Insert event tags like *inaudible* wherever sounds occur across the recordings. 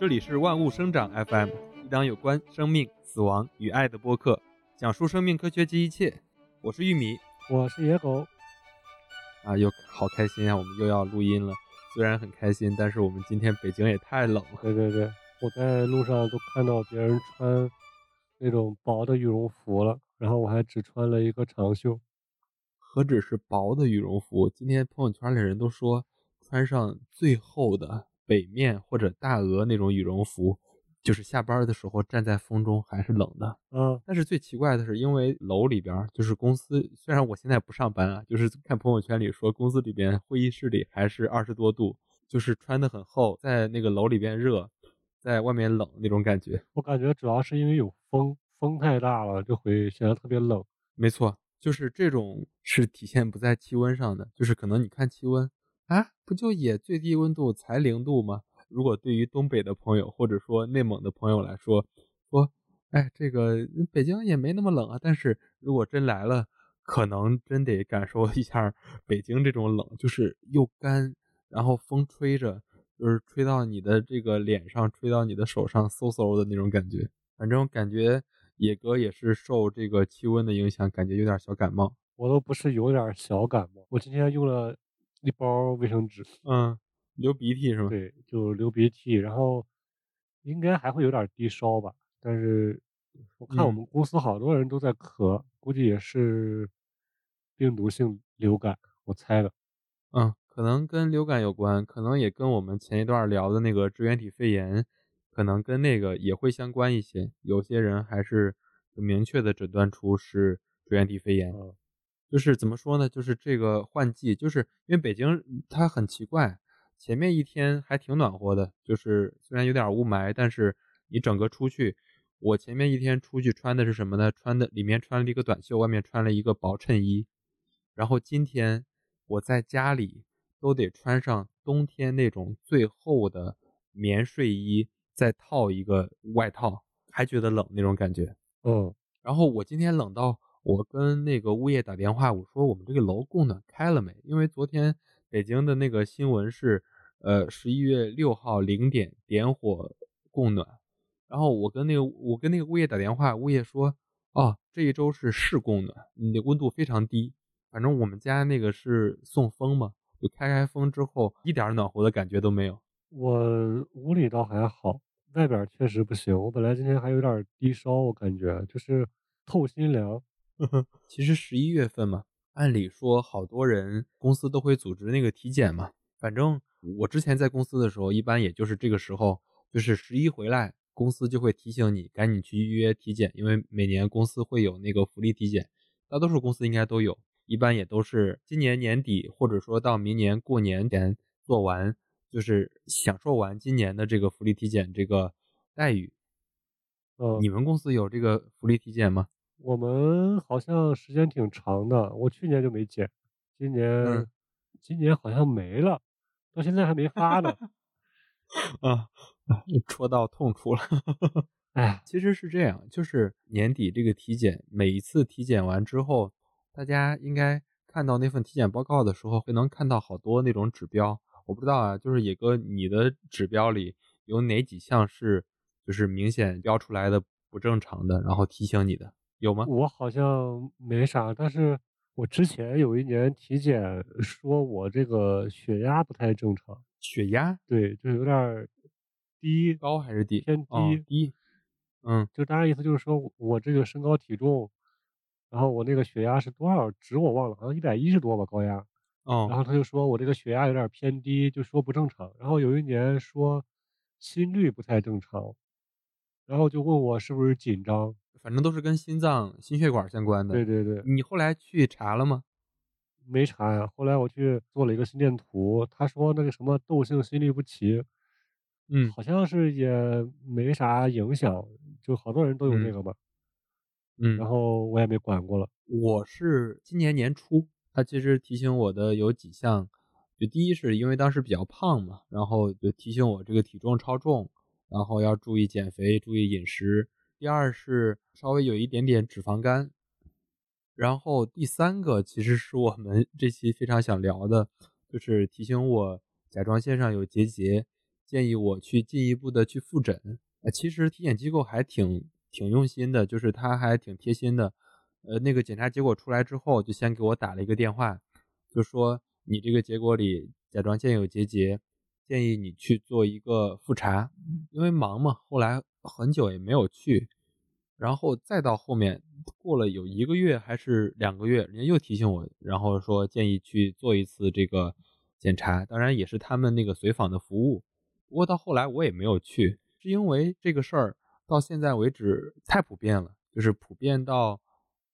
这里是万物生长 FM，一档有关生命、死亡与爱的播客，讲述生命科学及一切。我是玉米，我是野狗。啊，又好开心啊！我们又要录音了，虽然很开心，但是我们今天北京也太冷了。对对对，我在路上都看到别人穿那种薄的羽绒服了，然后我还只穿了一个长袖。何止是薄的羽绒服，今天朋友圈里人都说穿上最厚的。北面或者大鹅那种羽绒服，就是下班的时候站在风中还是冷的。嗯，但是最奇怪的是，因为楼里边就是公司，虽然我现在不上班啊，就是看朋友圈里说公司里边会议室里还是二十多度，就是穿的很厚，在那个楼里边热，在外面冷那种感觉。我感觉主要是因为有风，风太大了就会显得特别冷。没错，就是这种是体现不在气温上的，就是可能你看气温。啊，不就也最低温度才零度吗？如果对于东北的朋友或者说内蒙的朋友来说，说，哎，这个北京也没那么冷啊。但是如果真来了，可能真得感受一下北京这种冷，就是又干，然后风吹着，就是吹到你的这个脸上，吹到你的手上，嗖嗖的那种感觉。反正感觉野哥也是受这个气温的影响，感觉有点小感冒。我都不是有点小感冒，我今天用了。一包卫生纸，嗯，流鼻涕是吗？对，就流鼻涕，然后应该还会有点低烧吧。但是我看我们公司好多人都在咳，估计也是病毒性流感，我猜的。嗯，可能跟流感有关，可能也跟我们前一段聊的那个支原体肺炎，可能跟那个也会相关一些。有些人还是明确的诊断出是支原体肺炎。就是怎么说呢？就是这个换季，就是因为北京它很奇怪，前面一天还挺暖和的，就是虽然有点雾霾，但是你整个出去，我前面一天出去穿的是什么呢？穿的里面穿了一个短袖，外面穿了一个薄衬衣，然后今天我在家里都得穿上冬天那种最厚的棉睡衣，再套一个外套，还觉得冷那种感觉。嗯，然后我今天冷到。我跟那个物业打电话，我说我们这个楼供暖开了没？因为昨天北京的那个新闻是，呃，十一月六号零点点火供暖。然后我跟那个我跟那个物业打电话，物业说，哦，这一周是试供暖，你的温度非常低。反正我们家那个是送风嘛，就开开风之后，一点暖和的感觉都没有。我屋里倒还好，外边确实不行。我本来今天还有点低烧，我感觉就是透心凉。*laughs* 其实十一月份嘛，按理说好多人公司都会组织那个体检嘛。反正我之前在公司的时候，一般也就是这个时候，就是十一回来，公司就会提醒你赶紧去预约体检，因为每年公司会有那个福利体检，大多数公司应该都有，一般也都是今年年底或者说到明年过年前做完，就是享受完今年的这个福利体检这个待遇。呃，你们公司有这个福利体检吗？我们好像时间挺长的，我去年就没检，今年今年好像没了，到现在还没发呢。*laughs* 啊，戳到痛处了。*laughs* 哎，其实是这样，就是年底这个体检，每一次体检完之后，大家应该看到那份体检报告的时候，会能看到好多那种指标。我不知道啊，就是野哥，你的指标里有哪几项是就是明显标出来的不正常的，然后提醒你的？有吗？我好像没啥，但是我之前有一年体检说我这个血压不太正常。血压？对，就有点低，高还是低？偏低。低。嗯，就大概意思就是说我这个身高体重，然后我那个血压是多少值我忘了，好像一百一十多吧高压。哦。然后他就说我这个血压有点偏低，就说不正常。然后有一年说心率不太正常，然后就问我是不是紧张。反正都是跟心脏、心血管相关的。对对对，你后来去查了吗？没查呀。后来我去做了一个心电图，他说那个什么窦性心律不齐，嗯，好像是也没啥影响，就好多人都有这个吧。嗯，然后我也没管过了。我是今年年初，他其实提醒我的有几项，就第一是因为当时比较胖嘛，然后就提醒我这个体重超重，然后要注意减肥，注意饮食。第二是稍微有一点点脂肪肝，然后第三个其实是我们这期非常想聊的，就是提醒我甲状腺上有结节。建议我去进一步的去复诊。呃，其实体检机构还挺挺用心的，就是他还挺贴心的。呃，那个检查结果出来之后，就先给我打了一个电话，就说你这个结果里甲状腺有结节，建议你去做一个复查。因为忙嘛，后来很久也没有去。然后再到后面过了有一个月还是两个月，人家又提醒我，然后说建议去做一次这个检查，当然也是他们那个随访的服务。不过到后来我也没有去，是因为这个事儿到现在为止太普遍了，就是普遍到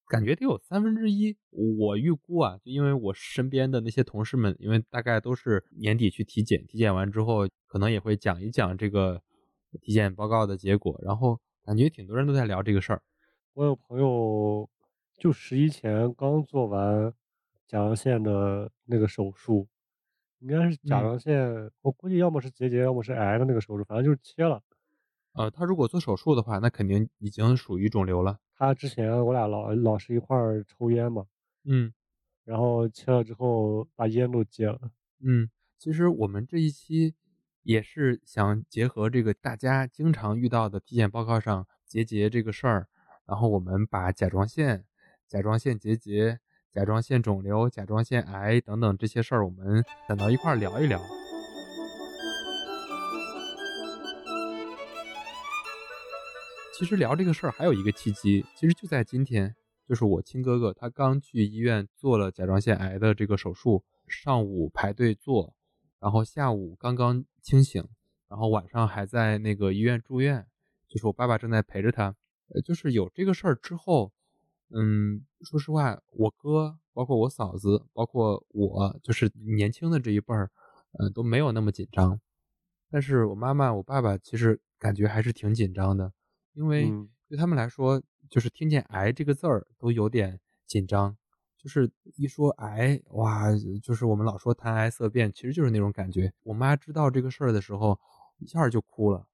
感觉得有三分之一。我预估啊，就因为我身边的那些同事们，因为大概都是年底去体检，体检完之后可能也会讲一讲这个体检报告的结果，然后。感觉挺多人都在聊这个事儿。我有朋友就十一前刚做完甲状腺的那个手术，应该是甲状腺，我估计要么是结节，要么是癌的那个手术，反正就是切了。呃，他如果做手术的话，那肯定已经属于肿瘤了。他之前我俩老老是一块儿抽烟嘛，嗯，然后切了之后把烟都戒了。嗯，其实我们这一期。也是想结合这个大家经常遇到的体检报告上结节这个事儿，然后我们把甲状腺、甲状腺结节、甲状腺肿瘤、甲状腺癌等等这些事儿，我们等到一块儿聊一聊。其实聊这个事儿还有一个契机，其实就在今天，就是我亲哥哥他刚去医院做了甲状腺癌的这个手术，上午排队做。然后下午刚刚清醒，然后晚上还在那个医院住院，就是我爸爸正在陪着他。呃，就是有这个事儿之后，嗯，说实话，我哥、包括我嫂子、包括我，就是年轻的这一辈儿，呃，都没有那么紧张。但是我妈妈、我爸爸其实感觉还是挺紧张的，因为对他们来说，就是听见“癌”这个字儿都有点紧张。就是一说癌，哇，就是我们老说谈癌色变，其实就是那种感觉。我妈知道这个事儿的时候，一下就哭了。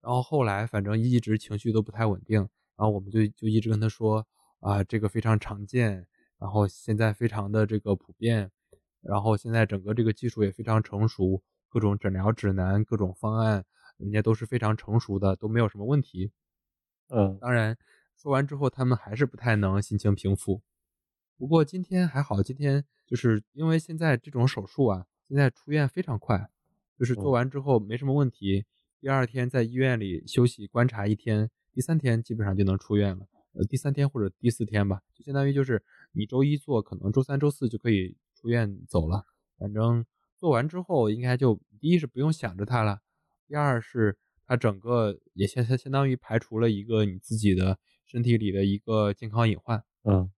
然后后来反正一直情绪都不太稳定，然后我们就就一直跟她说啊，这个非常常见，然后现在非常的这个普遍，然后现在整个这个技术也非常成熟，各种诊疗指南、各种方案，人家都是非常成熟的，都没有什么问题。嗯，当然说完之后，他们还是不太能心情平复。不过今天还好，今天就是因为现在这种手术啊，现在出院非常快，就是做完之后没什么问题，第二天在医院里休息观察一天，第三天基本上就能出院了。呃，第三天或者第四天吧，就相当于就是你周一做，可能周三、周四就可以出院走了。反正做完之后，应该就第一是不用想着它了，第二是它整个也相相相当于排除了一个你自己的身体里的一个健康隐患。嗯。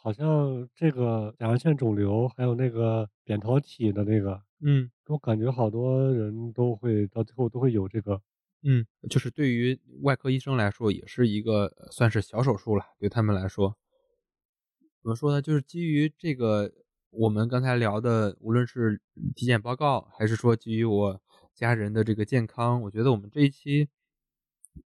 好像这个甲状腺肿瘤，还有那个扁桃体的那个，嗯，我感觉好多人都会到最后都会有这个，嗯，就是对于外科医生来说，也是一个算是小手术了。对他们来说，怎么说呢？就是基于这个我们刚才聊的，无论是体检报告，还是说基于我家人的这个健康，我觉得我们这一期。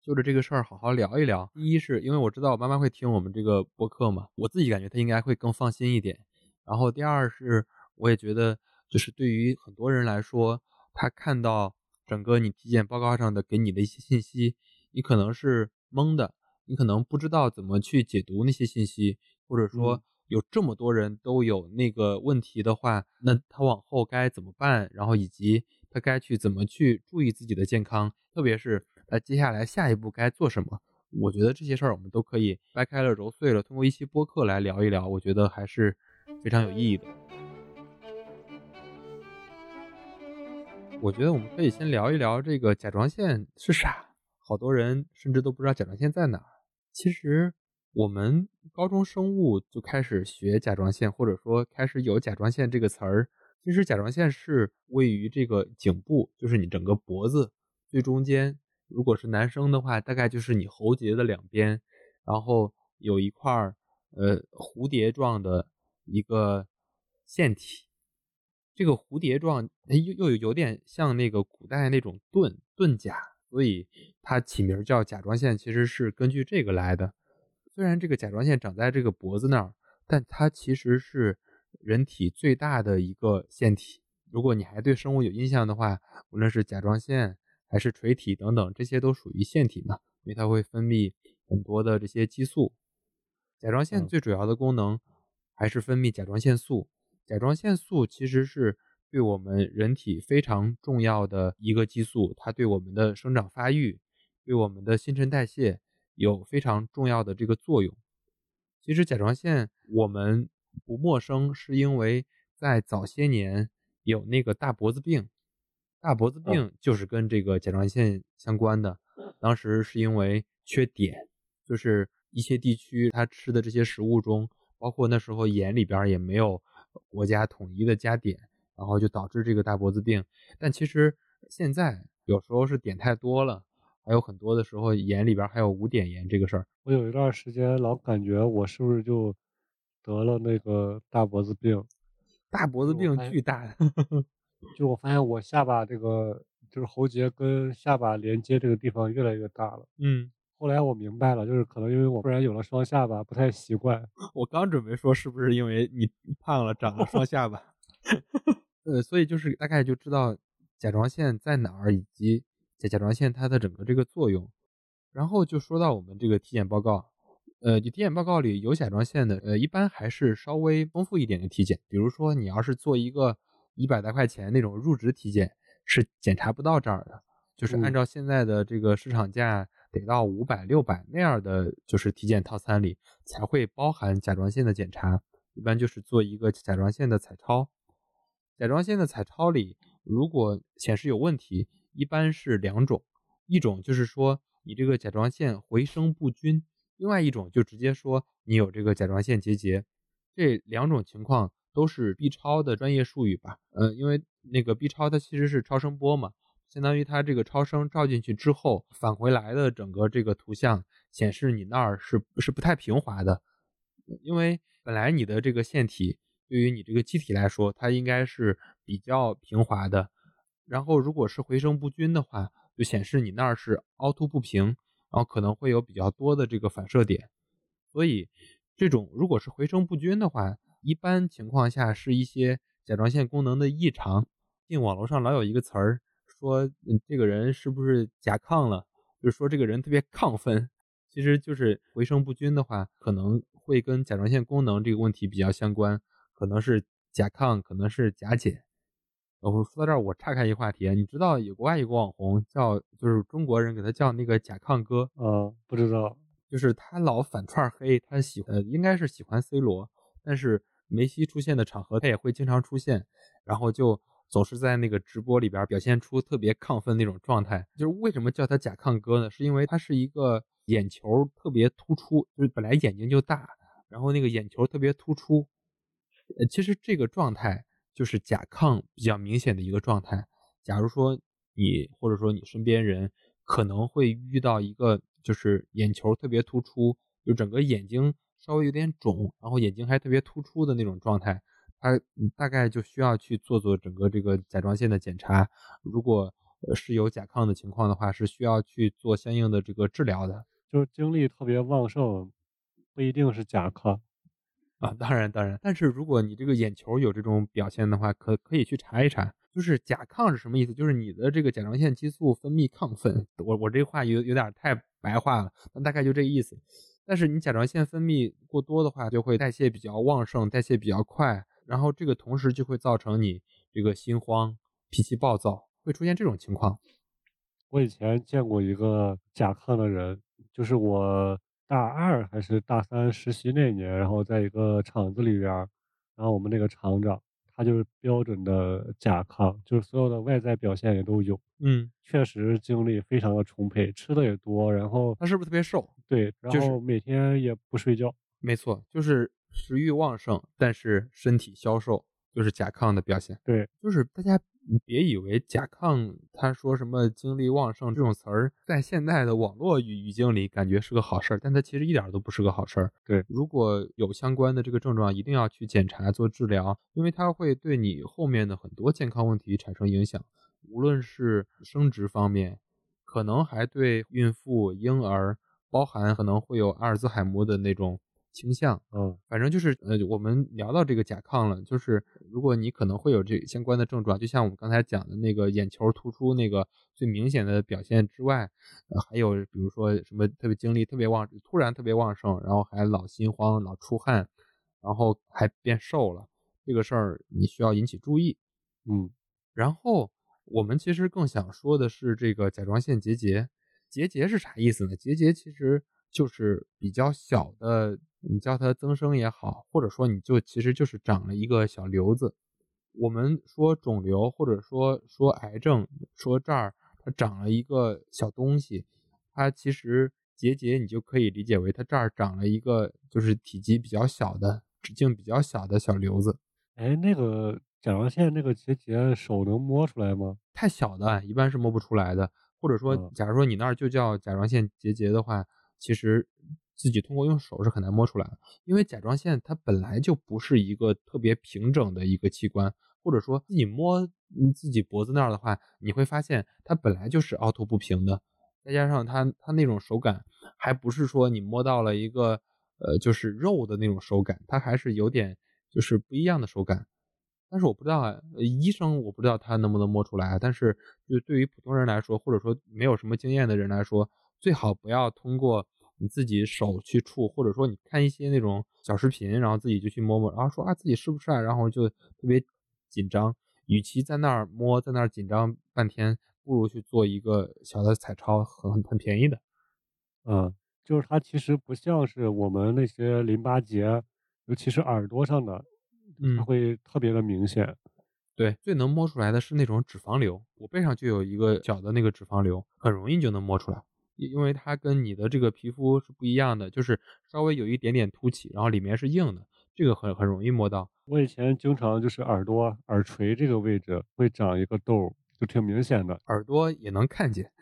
就着这个事儿好好聊一聊。第一是因为我知道我妈妈会听我们这个播客嘛，我自己感觉她应该会更放心一点。然后第二是我也觉得，就是对于很多人来说，他看到整个你体检报告上的给你的一些信息，你可能是懵的，你可能不知道怎么去解读那些信息，或者说有这么多人都有那个问题的话，那他往后该怎么办？然后以及他该去怎么去注意自己的健康，特别是。那接下来下一步该做什么？我觉得这些事儿我们都可以掰开了揉碎了，通过一期播客来聊一聊，我觉得还是非常有意义的。我觉得我们可以先聊一聊这个甲状腺是啥，好多人甚至都不知道甲状腺在哪儿。其实我们高中生物就开始学甲状腺，或者说开始有甲状腺这个词儿。其实甲状腺是位于这个颈部，就是你整个脖子最中间。如果是男生的话，大概就是你喉结的两边，然后有一块呃蝴蝶状的一个腺体，这个蝴蝶状又又有有点像那个古代那种盾盾甲，所以它起名叫甲状腺，其实是根据这个来的。虽然这个甲状腺长在这个脖子那儿，但它其实是人体最大的一个腺体。如果你还对生物有印象的话，无论是甲状腺。还是垂体等等，这些都属于腺体嘛，因为它会分泌很多的这些激素。甲状腺嗯最主要的功能还是分泌甲状腺素。甲状腺素其实是对我们人体非常重要的一个激素，它对我们的生长发育、对我们的新陈代谢有非常重要的这个作用。其实甲状腺我们不陌生，是因为在早些年有那个大脖子病，大脖子病就是跟这个甲状腺相关的。当时是因为缺碘，就是一些地区他吃的这些食物中，包括那时候盐里边也没有国家统一的加碘，然后就导致这个大脖子病。但其实现在有时候是碘太多了，还有很多的时候盐里边还有无碘盐这个事儿。我有一段时间老感觉我是不是就得了那个大脖子病，大脖子病巨大，*laughs* 就我发现我下巴这个就是喉结跟下巴连接这个地方越来越大了。嗯。后来我明白了，就是可能因为我突然有了双下巴，不太习惯。*laughs* 我刚准备说是不是因为你胖了长了双下巴，*laughs* 呃，所以就是大概就知道甲状腺在哪儿，以及甲甲状腺它的整个这个作用。然后就说到我们这个体检报告，呃，你体检报告里有甲状腺的，呃，一般还是稍微丰富一点的体检。比如说你要是做一个一百来块钱那种入职体检，是检查不到这儿的，就是按嗯照现在的这个市场价。得到五百、六百那样的，就是体检套餐里才会包含甲状腺的检查。一般就是做一个甲状腺的彩超。甲状腺的彩超里，如果显示有问题，一般是两种，一种就是说你这个甲状腺回声不均，另外一种就直接说你有这个甲状腺结节。这两种情况都是 B 超的专业术语吧？呃，因为那个 B 超它其实是超声波嘛。相当于它这个超声照进去之后，返回来的整个这个图像显示你那儿是是不太平滑的，因为本来你的这个腺体对于你这个机体来说，它应该是比较平滑的，然后如果是回声不均的话，就显示你那儿是凹凸不平，然后可能会有比较多的这个反射点，所以这种如果是回声不均的话，一般情况下是一些甲状腺功能的异常。进网络上老有一个词儿。说嗯这个人是不是甲亢了？就是说这个人特别亢奋，其实就是回声不均的话，可能会跟甲状腺功能这个问题比较相关，可能是甲亢，可能是甲减。我说到这儿，我岔开一个话题，你知道有国外有个网红叫，就是中国人给他叫那个甲亢哥，呃，不知道，就是他老反串黑，他喜呃应该是喜欢 C 罗，但是梅西出现的场合他也会经常出现，然后就。总是在那个直播里边表现出特别亢奋那种状态，就是为什么叫他甲亢哥呢？是因为他是一个眼球特别突出，就是本来眼睛就大，然后那个眼球特别突出。呃，其实这个状态就是甲亢比较明显的一个状态。假如说你或者说你身边人可能会遇到一个就是眼球特别突出，就整个眼睛稍微有点肿，然后眼睛还特别突出的那种状态。他大概就需要去做做整个这个甲状腺的检查，如果是有甲亢的情况的话，是需要去做相应的这个治疗的。就是精力特别旺盛，不一定是甲亢啊。当然，当然，但是如果你这个眼球有这种表现的话，可可以去查一查。就是甲亢是什么意思？就是你的这个甲状腺激素分泌亢奋。我我这话有有点太白话了，但大概就这意思。但是你甲状腺分泌过多的话，就会代谢比较旺盛，代谢比较快。然后这个同时就会造成你这个心慌、脾气暴躁，会出现这种情况。我以前见过一个甲亢的人，就是我大二还是大三实习那年，然后在一个厂子里边，然后我们那个厂长他就是标准的甲亢，就是所有的外在表现也都有。嗯，确实精力非常的充沛，吃的也多，然后他是不是特别瘦？对，然就是后每天也不睡觉。没错，就是食欲旺盛，但是身体消瘦，就是甲亢的表现。对，就是大家别以为甲亢，他说什么精力旺盛这种词儿，在现在的网络语语境里感觉是个好事儿，但它其实一点都不是个好事儿。对，如果有相关的这个症状，一定要去检查做治疗，因为它会对你后面的很多健康问题产生影响，无论是生殖方面，可能还对孕妇、婴儿，包含可能会有阿尔兹海默的那种倾向。嗯反正就是呃，我们聊到这个甲亢了，就是如果你可能会有这相关的症状，就像我们刚才讲的那个眼球突出那个最明显的表现之外，呃，还有比如说什么特别精力特别旺，突然特别旺盛，然后还老心慌、老出汗，然后还变瘦了，这个事儿你需要引起注意。嗯然后我们其实更想说的是这个甲状腺结节。结节是啥意思呢？结节其实就是比较小的，你叫它增生也好，或者说你就其实就是长了一个小瘤子。我们说肿瘤，或者说说癌症，说这儿它长了一个小东西，它其实结节你就可以理解为它这儿长了一个就是体积比较小的、直径比较小的小瘤子。哎，那个甲状腺那个结节，手能摸出来吗？太小的一般是摸不出来的，或者说，嗯假如说你那儿就叫甲状腺结节的话，其实自己通过用手是很难摸出来的，因为甲状腺它本来就不是一个特别平整的一个器官，或者说自己摸嗯自己脖子那儿的话，你会发现它本来就是凹凸不平的，再加上它它那种手感，还不是说你摸到了一个呃就是肉的那种手感，它还是有点就是不一样的手感。但是我不知道，医生我不知道他能不能摸出来。但是就对于普通人来说，或者说没有什么经验的人来说，最好不要通过你自己手去触，或者说你看一些那种小视频，然后自己就去摸摸，然后说啊自己是不是啊，然后就特别紧张。与其在那儿摸，在那儿紧张半天，不如去做一个小的彩超，很很很便宜的。嗯，就是它其实不像是我们那些淋巴结，尤其是耳朵上的，它嗯会特别的明显。对，最能摸出来的是那种脂肪瘤，我背上就有一个小的那个脂肪瘤，很容易就能摸出来，因因为它跟你的这个皮肤是不一样的，就是稍微有一点点凸起，然后里面是硬的，这个很很容易摸到。我以前经常就是耳朵耳垂这个位置会长一个痘儿，就挺明显的。耳朵也能看见，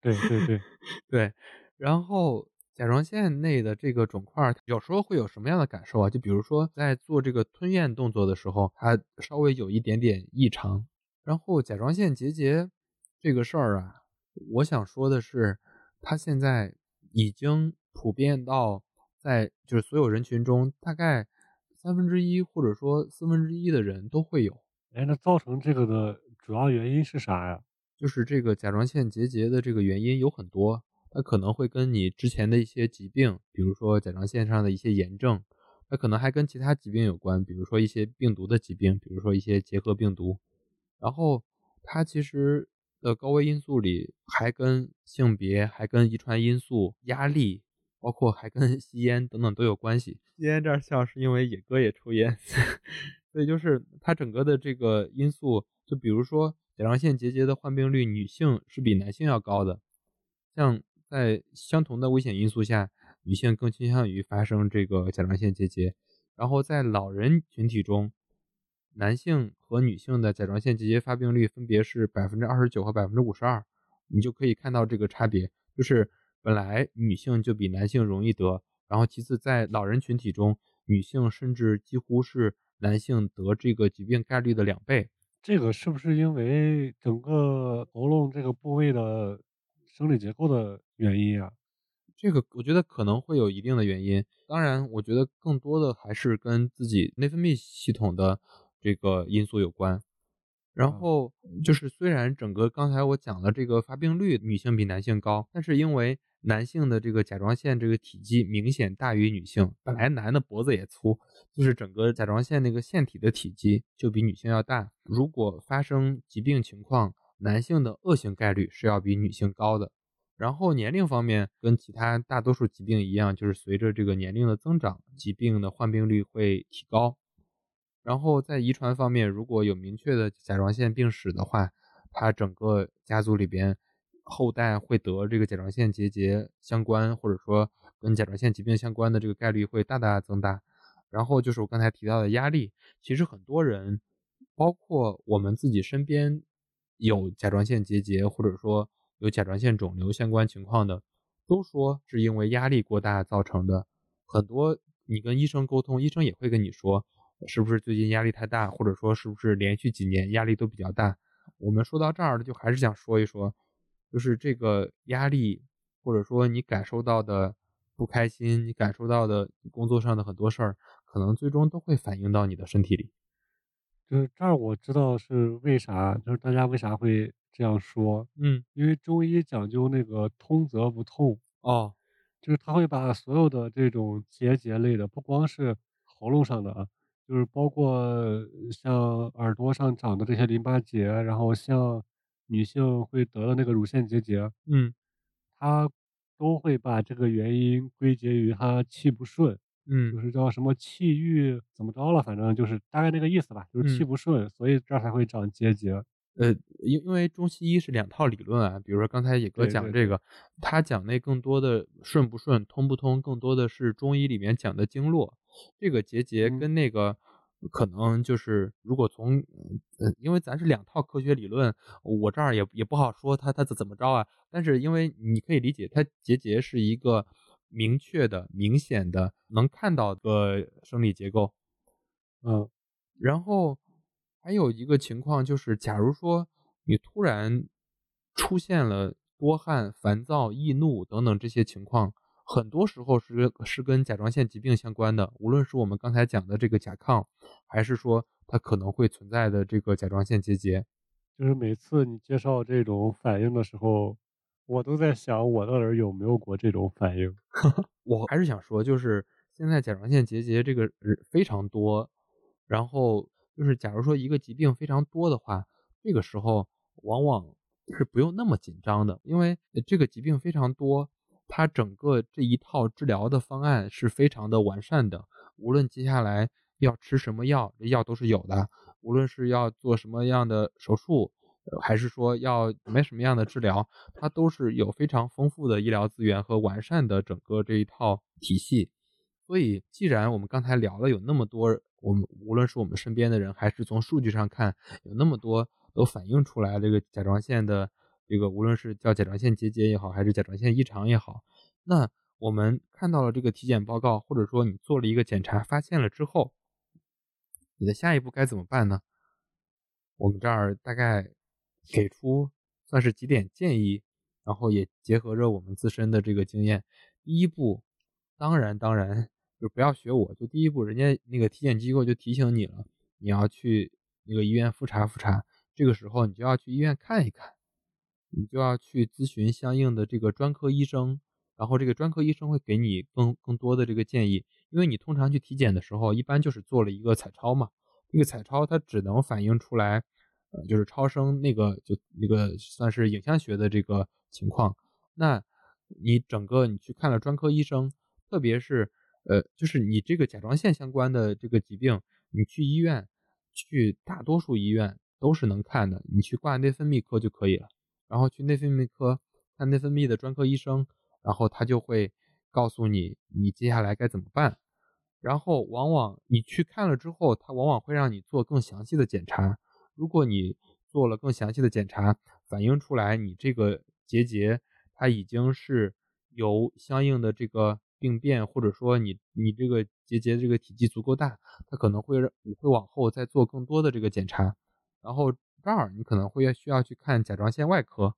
对对对，对，*laughs* 然后甲状腺内的这个肿块儿，有时候会有什么样的感受啊？就比如说在做这个吞咽动作的时候，它稍微有一点点异常。然后甲状腺结节这个事儿啊，我想说的是，它现在已经普遍到在就是所有人群中，大概三分之一或者说四分之一的人都会有。哎，那造成这个的主要原因是啥呀？就是这个甲状腺结节的这个原因有很多，它可能会跟你之前的一些疾病，比如说甲状腺上的一些炎症，它可能还跟其他疾病有关，比如说一些病毒的疾病，比如说一些结核病毒。然后它其实的高危因素里还跟性别、还跟遗传因素、压力，包括还跟 *laughs* 吸烟等等都有关系。吸烟这儿笑是因为野哥也抽烟，*laughs* 所以就是它整个的这个因素，就比如说甲状腺结节的患病率，女性是比男性要高的。像在相同的危险因素下，女性更倾向于发生这个甲状腺结节。然后在老人群体中，男性和女性的甲状腺结节发病率分别是百分之二十九和百分之五十二，你就可以看到这个差别，就是本来女性就比男性容易得，然后其次在老人群体中，女性甚至几乎是男性得这个疾病概率的两倍。这个是不是因为整个喉咙这个部位的生理结构的原因啊？这个我觉得可能会有一定的原因，当然，我觉得更多的还是跟自己内分泌系统的这个因素有关。然啊后就是，虽然整个刚才我讲了这个发病率女性比男性高，但是因为男性的这个甲状腺这个体积明显大于女性，本来男的脖子也粗，就是整个甲状腺那个腺体的体积就比女性要大。如果发生疾病情况，男性的恶性概率是要比女性高的。然后年龄方面，跟其他大多数疾病一样，就是随着这个年龄的增长，疾病的患病率会提高。然后在遗传方面，如果有明确的甲状腺病史的话，它整个家族里边后代会得这个甲状腺结节相关，或者说跟甲状腺疾病相关的这个概率会大大增大。然后就是我刚才提到的压力，其实很多人，包括我们自己身边有甲状腺结节或者说有甲状腺肿瘤相关情况的，都说是因为压力过大造成的。很多你跟医生沟通，医生也会跟你说，是不是最近压力太大，或者说是不是连续几年压力都比较大。我们说到这儿，就还是想说一说，就是这个压力，或者说你感受到的不开心，你感受到的工作上的很多事儿，可能最终都会反映到你的身体里。就是这儿我知道是为啥，就是大家为啥会这样说，嗯，因为中医讲究那个通则不痛，哦，就是他会把所有的这种结节类的，不光是喉咙上的啊，就是包括像耳朵上长的这些淋巴结，然后像女性会得的那个乳腺结节，嗯。他都会把这个原因归结于他气不顺，就嗯是叫什么气郁怎么着了，反正就是大概那个意思吧，就是气嗯。不顺，所以这儿才会长结节。呃，因因为中西医是两套理论啊，比如说刚才野哥对对对，讲这个，他讲那更多的顺不顺、通不通，更多的是中医里面讲的经络。这个结节嗯跟那个可能就是如果从呃，因为咱是两套科学理论，我这儿也也不好说它它怎怎么着啊。但是因为你可以理解，它结节是一个明确的、明显的、能看到的生理结构。嗯然后还有一个情况就是，假如说你突然出现了多汗、烦躁、易怒等等这些情况，很多时候是是跟甲状腺疾病相关的。无论是我们刚才讲的这个甲亢，还是说它可能会存在的这个甲状腺结节。就是每次你介绍这种反应的时候，我都在想我到底有没有过这种反应。*laughs* 我还是想说，就是现在甲状腺结节这个非常多，然后就是假如说一个疾病非常多的话，这个时候往往是不用那么紧张的，因为这个疾病非常多，它整个这一套治疗的方案是非常的完善的，无论接下来要吃什么药，这药都是有的，无论是要做什么样的手术。还是说要准备什么样的治疗，它都是有非常丰富的医疗资源和完善的整个这一套体系。所以，既然我们刚才聊了有那么多，我们无论是我们身边的人，还是从数据上看，有那么多都反映出来这个甲状腺的这个，无论是叫甲状腺结节也好，还是甲状腺异常也好，那我们看到了这个体检报告，或者说你做了一个检查，发现了之后，你的下一步该怎么办呢？我们这儿大概给出算是几点建议，然后也结合着我们自身的这个经验。第一步，当然当然就不要学我，就第一步，人家那个体检机构就提醒你了，你要去那个医院复查复查。这个时候你就要去医院看一看，你就要去咨询相应的这个专科医生，然后这个专科医生会给你更更多的这个建议，因为你通常去体检的时候，一般就是做了一个彩超嘛，这个彩超它只能反映出来，呃，就是超声那个就那个算是影像学的这个情况。那你整个你去看了专科医生，特别是呃，就是你这个甲状腺相关的这个疾病，你去医院，去大多数医院都是能看的，你去挂内分泌科就可以了。然后去内分泌科看内分泌的专科医生，然后他就会告诉你你接下来该怎么办。然后往往你去看了之后，他往往会让你做更详细的检查。如果你做了更详细的检查，反映出来你这个结节它已经是由相应的这个病变，或者说你你这个结节这个体积足够大，它可能会你会往后再做更多的这个检查。然后这儿你可能会需要去看甲状腺外科。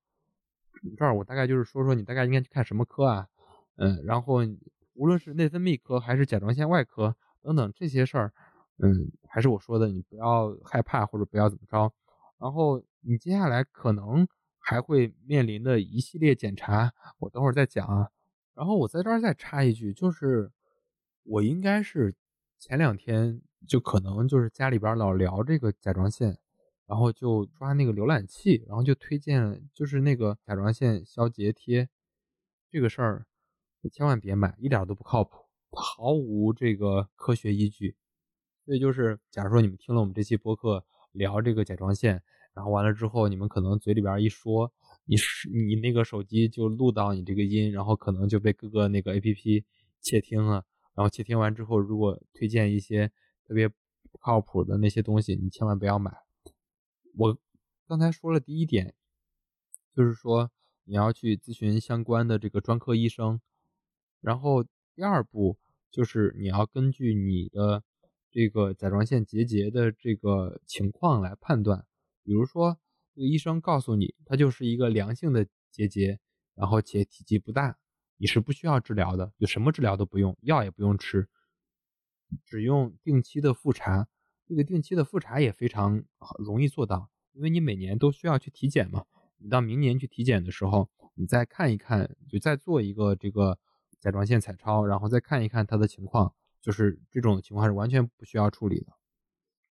这儿我大概就是说说你大概应该去看什么科啊？嗯，然后无论是内分泌科还是甲状腺外科等等这些事儿，嗯，还是我说的，你不要害怕或者不要怎么着。然后你接下来可能还会面临的一系列检查，我等会儿再讲啊。然后我在这儿再插一句，就是我应该是前两天就可能就是家里边老聊这个甲状腺，然后就刷那个浏览器，然后就推荐就是那个甲状腺消结贴，这个事儿千万别买，一点都不靠谱，毫无这个科学依据。所以就是，假如说你们听了我们这期播客聊这个甲状腺，然后完了之后，你们可能嘴里边一说，你是你那个手机就录到你这个音，然后可能就被各个那个 A P P 窃听了，然后窃听完之后，如果推荐一些特别不靠谱的那些东西，你千万不要买。我刚才说了第一点，就是说你要去咨询相关的这个专科医生，然后第二步就是你要根据你的这个甲状腺结节的这个情况来判断，比如说这个医生告诉你它就是一个良性的结节，然后且体积不大，你是不需要治疗的，就什么治疗都不用，药也不用吃，只用定期的复查。这个定期的复查也非常容易做到，因为你每年都需要去体检嘛。你到明年去体检的时候，你再看一看，就再做一个这个甲状腺彩超，然后再看一看它的情况，就是这种情况是完全不需要处理的。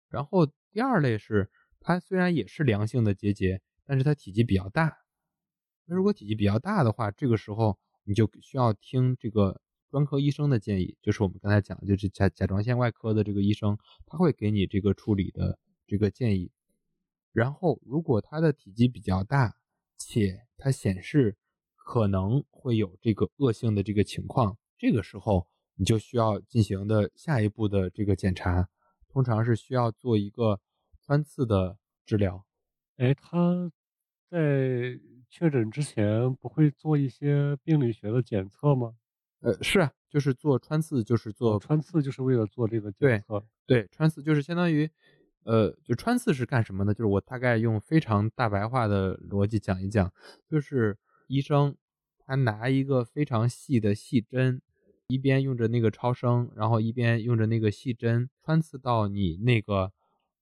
然后第二类是，它虽然也是良性的结节，但是它体积比较大。那如果体积比较大的话，这个时候你就需要听这个。专科医生的建议就是我们刚才讲，就是甲甲状腺外科的这个医生，他会给你这个处理的这个建议。然后，如果它的体积比较大，且它显示可能会有这个恶性的这个情况，这个时候你就需要进行的下一步的这个检查，通常是需要做一个穿刺的治疗。哎，他在确诊之前不会做一些病理学的检测吗？呃，是啊，就是做穿刺，就是做穿刺，就是为了做这个检测。对，穿刺就是相当于，呃，就穿刺是干什么呢？就是我大概用非常大白话的逻辑讲一讲，就是医生他拿一个非常细的细针，一边用着那个超声，然后一边用着那个细针穿刺到你那个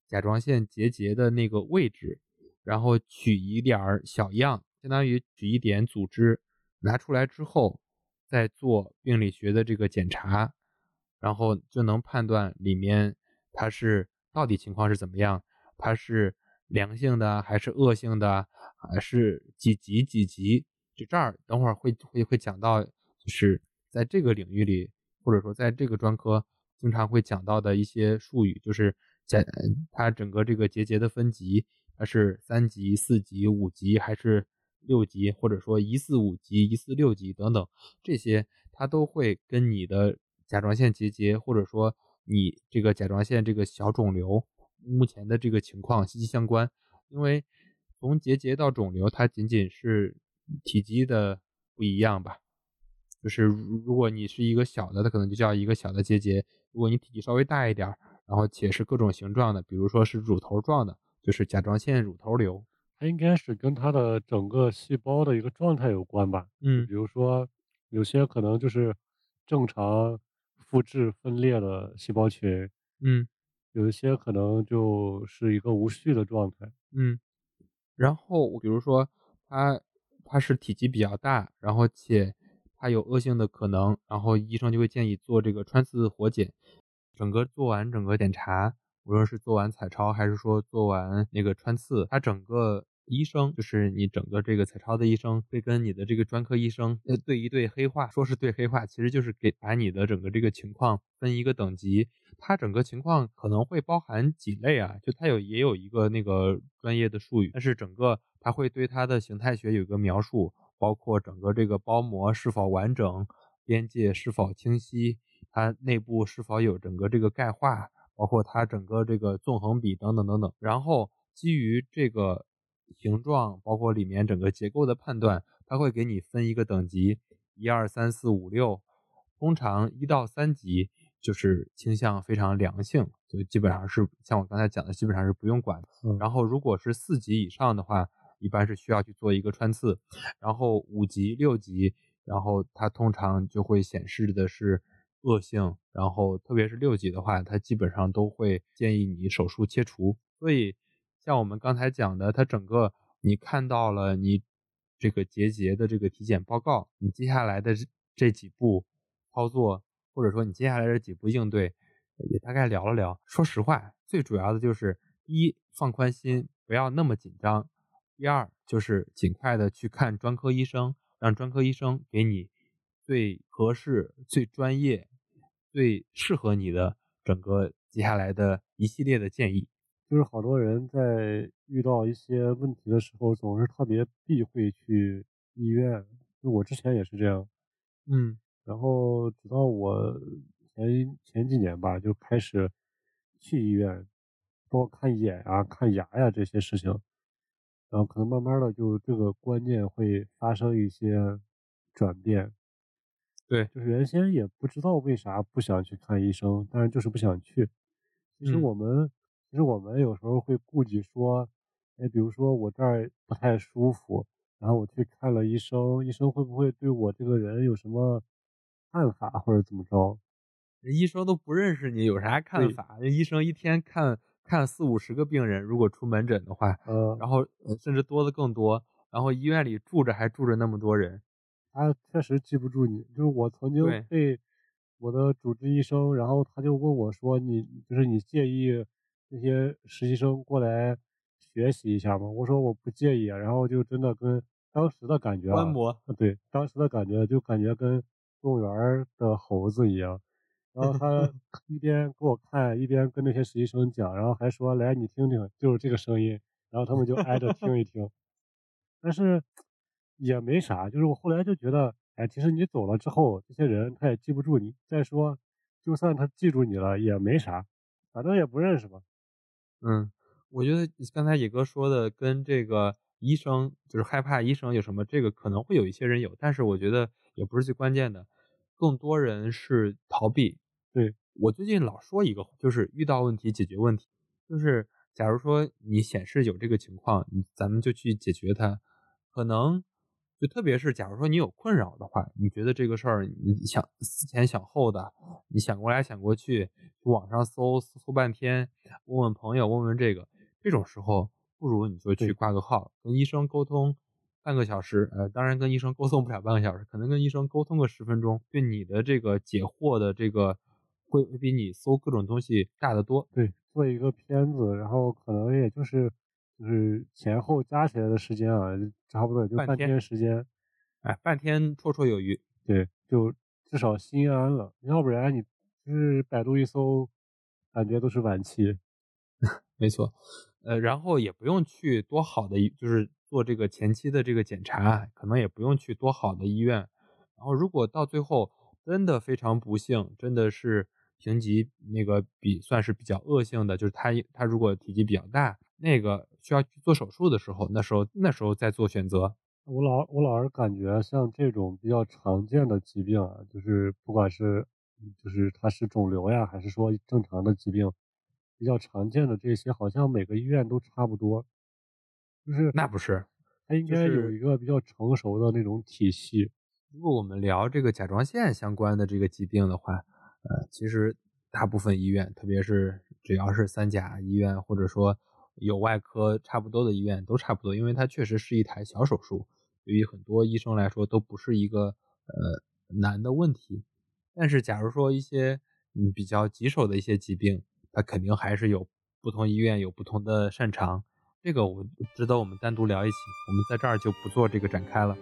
甲状腺结节的那个位置，然后取一点儿小样，相当于取一点组织拿出来之后。再做病理学的这个检查，然后就能判断里面它是到底情况是怎么样，它是良性的还是恶性的，还是几级几级？就这儿等会儿会会会讲到，就是在这个领域里，或者说在这个专科经常会讲到的一些术语，就是检它整个这个结节的分级，它是三级、四级、五级还是？六级，或者说一四五级、一四六级等等，这些它都会跟你的甲状腺结节，或者说你这个甲状腺这个小肿瘤目前的这个情况息息相关。因为从结节到肿瘤，它仅仅是体积的不一样吧。就是如果你是一个小的，它可能就叫一个小的结节；如果你体积稍微大一点，然后且是各种形状的，比如说是乳头状的，就是甲状腺乳头瘤。它应该是跟它的整个细胞的一个状态有关吧？嗯，比如说有些可能就是正常复制分裂的细胞群，嗯，有一些可能就是一个无序的状态，嗯。然后比如说它它是体积比较大，然后且它有恶性的可能，然后医生就会建议做这个穿刺活检，整个做完整个检查。无论是做完彩超还是说做完那个穿刺，他整个医生就是你整个这个彩超的医生会跟你的这个专科医生对一对黑话，说是对黑话，其实就是给把你的整个这个情况分一个等级。它整个情况可能会包含几类啊？就它有也有一个那个专业的术语，但是整个它会对它的形态学有一个描述，包括整个这个包膜是否完整，边界是否清晰，它内部是否有整个这个钙化。包括它整个这个纵横比等等等等，然后基于这个形状，包括里面整个结构的判断，它会给你分一个等级，一二三四五六，通常一到三级就是倾向非常良性，就基本上是像我刚才讲的，基本上是不用管。然后如果是四级以上的话，一般是需要去做一个穿刺，然后五级六级，然后它通常就会显示的是。恶性，然后特别是六级的话，它基本上都会建议你手术切除。所以，像我们刚才讲的，它整个你看到了你这个结节的这个体检报告，你接下来的这几步操作，或者说你接下来这几步应对，也大概聊了聊。说实话，最主要的就是一放宽心，不要那么紧张；第二就是尽快的去看专科医生，让专科医生给你最合适、最专业。最适合你的整个接下来的一系列的建议，就是好多人在遇到一些问题的时候，总是特别避讳去医院。就我之前也是这样，嗯，然后直到我前前几年吧，就开始去医院，包括看眼啊、看牙呀这些事情，然后可能慢慢的就这个观念会发生一些转变。对，就是原先也不知道为啥不想去看医生，但是就是不想去。其实我们，其实我们有时候会顾忌说，哎，比如说我这儿不太舒服，然后我去看了医生，医生会不会对我这个人有什么看法或者怎么着？医生都不认识你，有啥看法？医生一天看看四五十个病人，如果出门诊的话，嗯，然后甚至多的更多，然后医院里住着还住着那么多人，他确实记不住你。就是我曾经被我的主治医生，然后他就问我说：“你就是你介意那些实习生过来学习一下吗？”我说：“我不介意啊。”然后就真的跟当时的感觉啊，观摩。啊对，当时的感觉就感觉跟动物园的猴子一样。然后他 *laughs* 一边给我看，一边跟那些实习生讲，然后还说：“来，你听听，就是这个声音。”然后他们就挨着听一听。但是也没啥，就是我后来就觉得，哎，其实你走了之后，这些人他也记不住你。再说，就算他记住你了，也没啥，反正也不认识嘛。嗯，我觉得刚才野哥说的跟这个医生就是害怕医生有什么，这个可能会有一些人有，但是我觉得也不是最关键的，更多人是逃避。对，我最近老说一个，就是遇到问题解决问题，就是假如说你显示有这个情况，你咱们就去解决它。可能就特别是假如说你有困扰的话，你觉得这个事儿你想思前想后的，你想过来想过去，网上搜搜半天，问问朋友，问问这个，这种时候不如你就去挂个号，跟医生沟通半个小时。呃，当然跟医生沟通不了半个小时，可能跟医生沟通个十分钟，对你的这个解惑的这个会会比你搜各种东西大得多。对，做一个片子，然后可能也就是就是前后加起来的时间啊，差不多也就半天时间。哎，半天绰绰有余。对，就至少心安了，要不然你就是百度一搜，感觉都是晚期。*laughs* 没错，呃，然后也不用去多好的，就是做这个前期的这个检查，可能也不用去多好的医院。然后如果到最后真的非常不幸，真的是评级那个比算是比较恶性的，就是它它如果体积比较大，那个需要去做手术的时候，那时候那时候再做选择。我老我老是感觉像这种比较常见的疾病啊，就是不管是嗯就是它是肿瘤呀，还是说正常的疾病，比较常见的这些，好像每个医院都差不多，就是那不是，它应该有一个比较成熟的那种体系。如果我们聊这个甲状腺相关的这个疾病的话，呃，其实大部分医院，特别是只要是三甲医院，或者说有外科差不多的医院，都差不多，因为它确实是一台小手术，对于很多医生来说都不是一个呃难的问题。但是，假如说一些嗯比较棘手的一些疾病，它肯定还是有不同医院有不同的擅长。这个我值得我们单独聊一起，我们在这儿就不做这个展开了。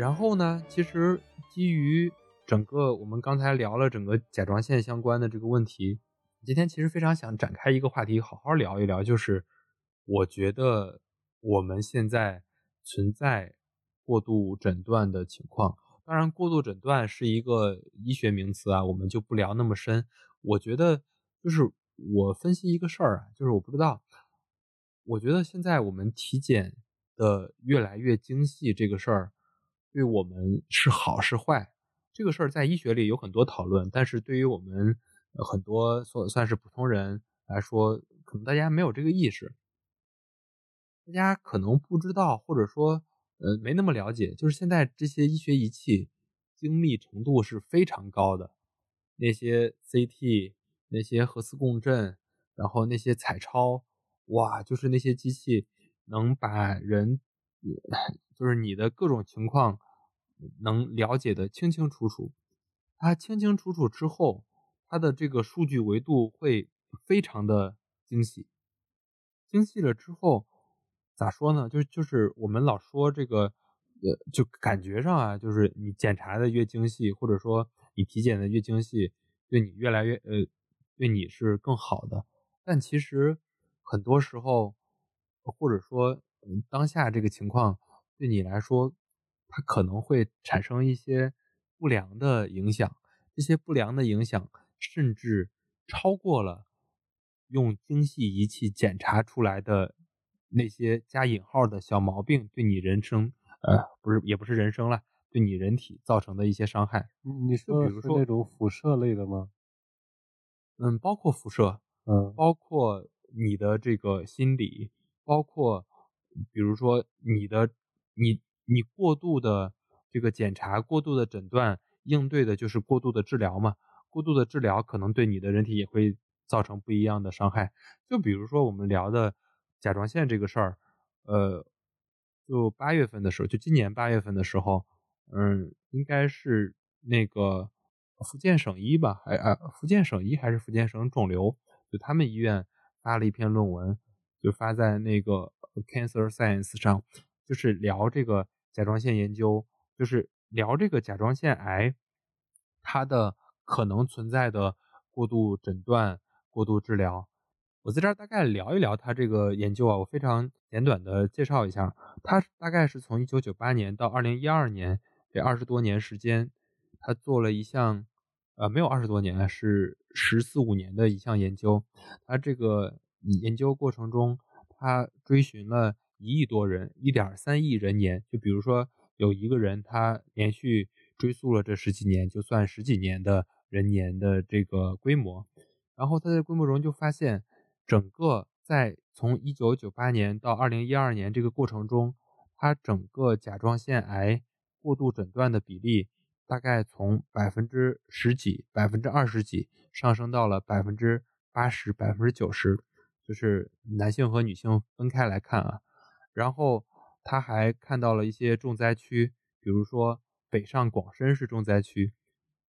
然后呢，其实基于整个我们刚才聊了整个甲状腺相关的这个问题，今天其实非常想展开一个话题，好好聊一聊，就是我觉得我们现在存在过度诊断的情况。当然，过度诊断是一个医学名词啊，我们就不聊那么深。我觉得就是我分析一个事儿啊，就是我不知道，我觉得现在我们体检的越来越精细这个事儿，对我们是好是坏？这个事儿在医学里有很多讨论，但是对于我们很多所算是普通人来说，可能大家没有这个意识，大家可能不知道，或者说呃没那么了解，就是现在这些医学仪器精密程度是非常高的，那些 CT、那些核磁共振，然后那些彩超，哇，就是那些机器能把人，就是你的各种情况能了解的清清楚楚。它清清楚楚之后，它的这个数据维度会非常的精细。精细了之后，咋说呢？就就是我们老说这个，呃，就感觉上啊，就是你检查的越精细，或者说你体检的越精细，对你越来越呃，对你是更好的。但其实很多时候，或者说嗯当下这个情况对你来说，它可能会产生一些不良的影响。这些不良的影响甚至超过了用精细仪器检查出来的那些加引号的小毛病对你人生，呃，不是也不是人生了，对你人体造成的一些伤害。你你就比如说那种辐射类的吗？嗯，包括辐射，嗯包括你的这个心理，包括比如说你的你你过度的这个检查、过度的诊断，应对的就是过度的治疗嘛。过度的治疗可能对你的人体也会造成不一样的伤害。就比如说我们聊的甲状腺这个事儿，呃，就八月份的时候，就今年八月份的时候，嗯，应该是那个福建省医吧，还啊福建省医还是福建省肿瘤，就他们医院发了一篇论文，就发在那个 Cancer Science 上，就是聊这个甲状腺研究，就是聊这个甲状腺癌它的可能存在的过度诊断、过度治疗。我在这儿大概聊一聊他这个研究啊，我非常简短的介绍一下，他大概是从1998年到2012年这二十多年时间，他做了一项，呃，没有二十多年啊，是十四五年的一项研究。他这个研究过程中，他追寻了一亿多人，一点三亿人年。就比如说有一个人，他连续追溯了这十几年，就算十几年的人年的这个规模。然后他在规模中就发现。整个在从一九九八年到二零一二年这个过程中，他整个甲状腺癌过度诊断的比例大概从百分之十几、百分之二十几上升到了百分之八十、百分之九十，就是男性和女性分开来看啊。然后他还看到了一些重灾区，比如说北上广深是重灾区，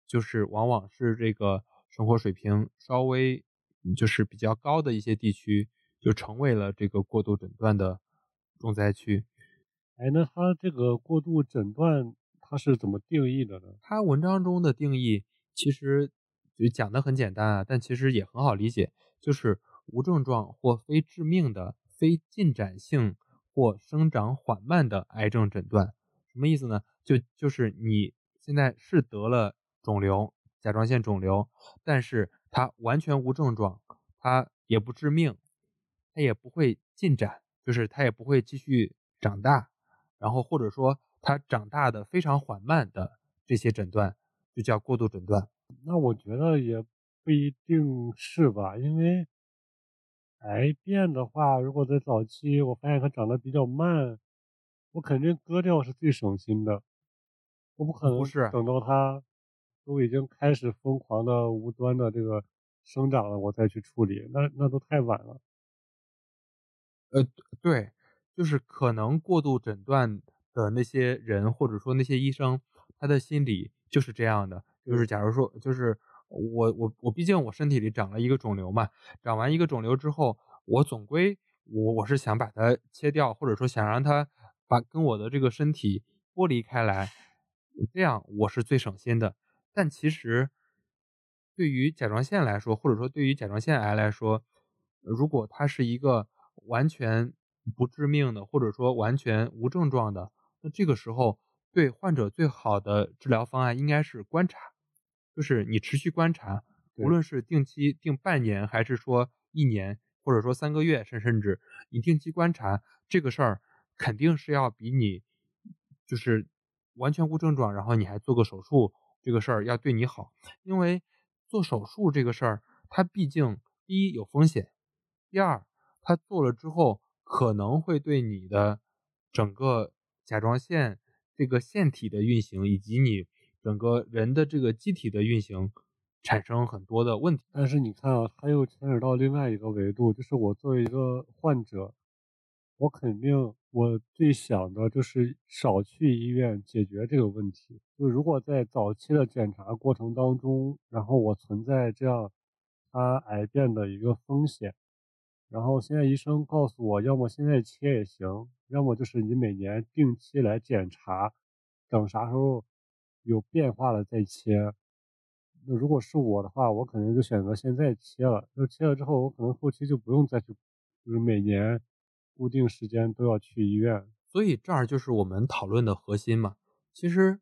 就是往往是这个生活水平稍微。就是比较高的一些地区，就成为了这个过度诊断的重灾区。哎，那他这个过度诊断他是怎么定义的呢？他文章中的定义其实就讲的很简单啊，但其实也很好理解，就是无症状或非致命的、非进展性或生长缓慢的癌症诊断。什么意思呢？就就是你现在是得了肿瘤，甲状腺肿瘤，但是它完全无症状，它也不致命，它也不会进展，就是它也不会继续长大，然后或者说它长大的非常缓慢的这些诊断，就叫过度诊断。那我觉得也不一定是吧，因为癌变的话，如果在早期我发现它长得比较慢，我肯定割掉是最省心的，我不可能不是。等到它都已经开始疯狂的无端的这个生长了，我再去处理，那那都太晚了。呃，对，就是可能过度诊断的那些人，或者说那些医生，他的心理就是这样的，就是假如说，就是我我我，毕竟我身体里长了一个肿瘤嘛，长完一个肿瘤之后，我总归我我是想把它切掉，或者说想让它把跟我的这个身体剥离开来，这样我是最省心的。但其实对于甲状腺来说，或者说对于甲状腺癌来说，如果它是一个完全不致命的，或者说完全无症状的，那这个时候对患者最好的治疗方案应该是观察，就是你持续观察，无论是定期定半年，还是说一年，或者说三个月，甚甚至你定期观察这个事儿，肯定是要比你就是完全无症状，然后你还做个手术这个事儿要对你好，因为做手术这个事儿，它毕竟第一有风险，第二。它做了之后，可能会对你的整个甲状腺这个腺体的运行，以及你整个人的这个机体的运行产生很多的问题。但是你看啊，它又牵扯到另外一个维度，就是我作为一个患者，我肯定我最想的就是少去医院解决这个问题。就如果在早期的检查过程当中，然后我存在这样它癌变的一个风险。然后现在医生告诉我，要么现在切也行，要么就是你每年定期来检查，等啥时候有变化了再切。那如果是我的话，我可能就选择现在切了。就切了之后，我可能后期就不用再去，就是每年固定时间都要去医院。所以这儿就是我们讨论的核心嘛。其实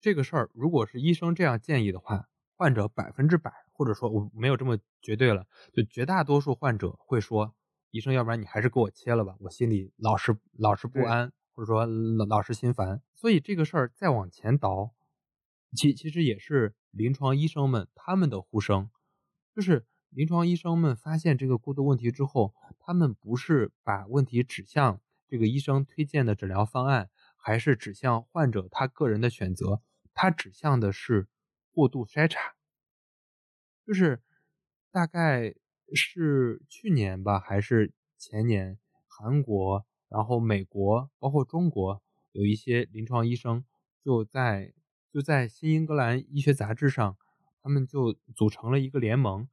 这个事儿，如果是医生这样建议的话，患者百分之百，或者说我没有这么绝对了，就绝大多数患者会说，医生，要不然你还是给我切了吧，我心里老是老是不安，或者说老老是心烦。所以这个事儿再往前倒，其其实也是临床医生们他们的呼声，就是临床医生们发现这个过渡问题之后，他们不是把问题指向这个医生推荐的诊疗方案，还是指向患者他个人的选择，他指向的是过度筛查。就是大概是去年吧，还是前年，韩国，然后美国，包括中国，有一些临床医生就在就在《新英格兰医学杂志》上，他们就组成了一个联盟。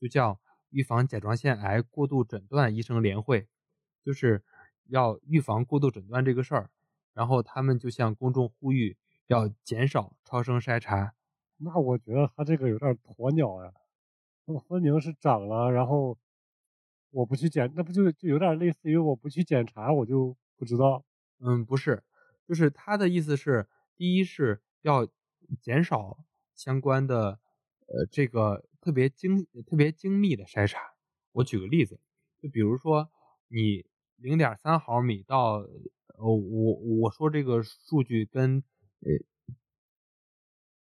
就叫预防甲状腺癌过度诊断医生联会，就是要预防过度诊断这个事儿。然后他们就向公众呼吁要减少超声筛查。那我觉得他这个有点鸵鸟呀，那分明是长了，然后我不去检，那不就就有点类似于我不去检查，我就不知道。嗯，不是，就是他的意思是，第一是要减少相关的呃这个。特别精、特别精密的筛查。我举个例子，就比如说你零点三毫米到，呃，我我说这个数据跟，呃，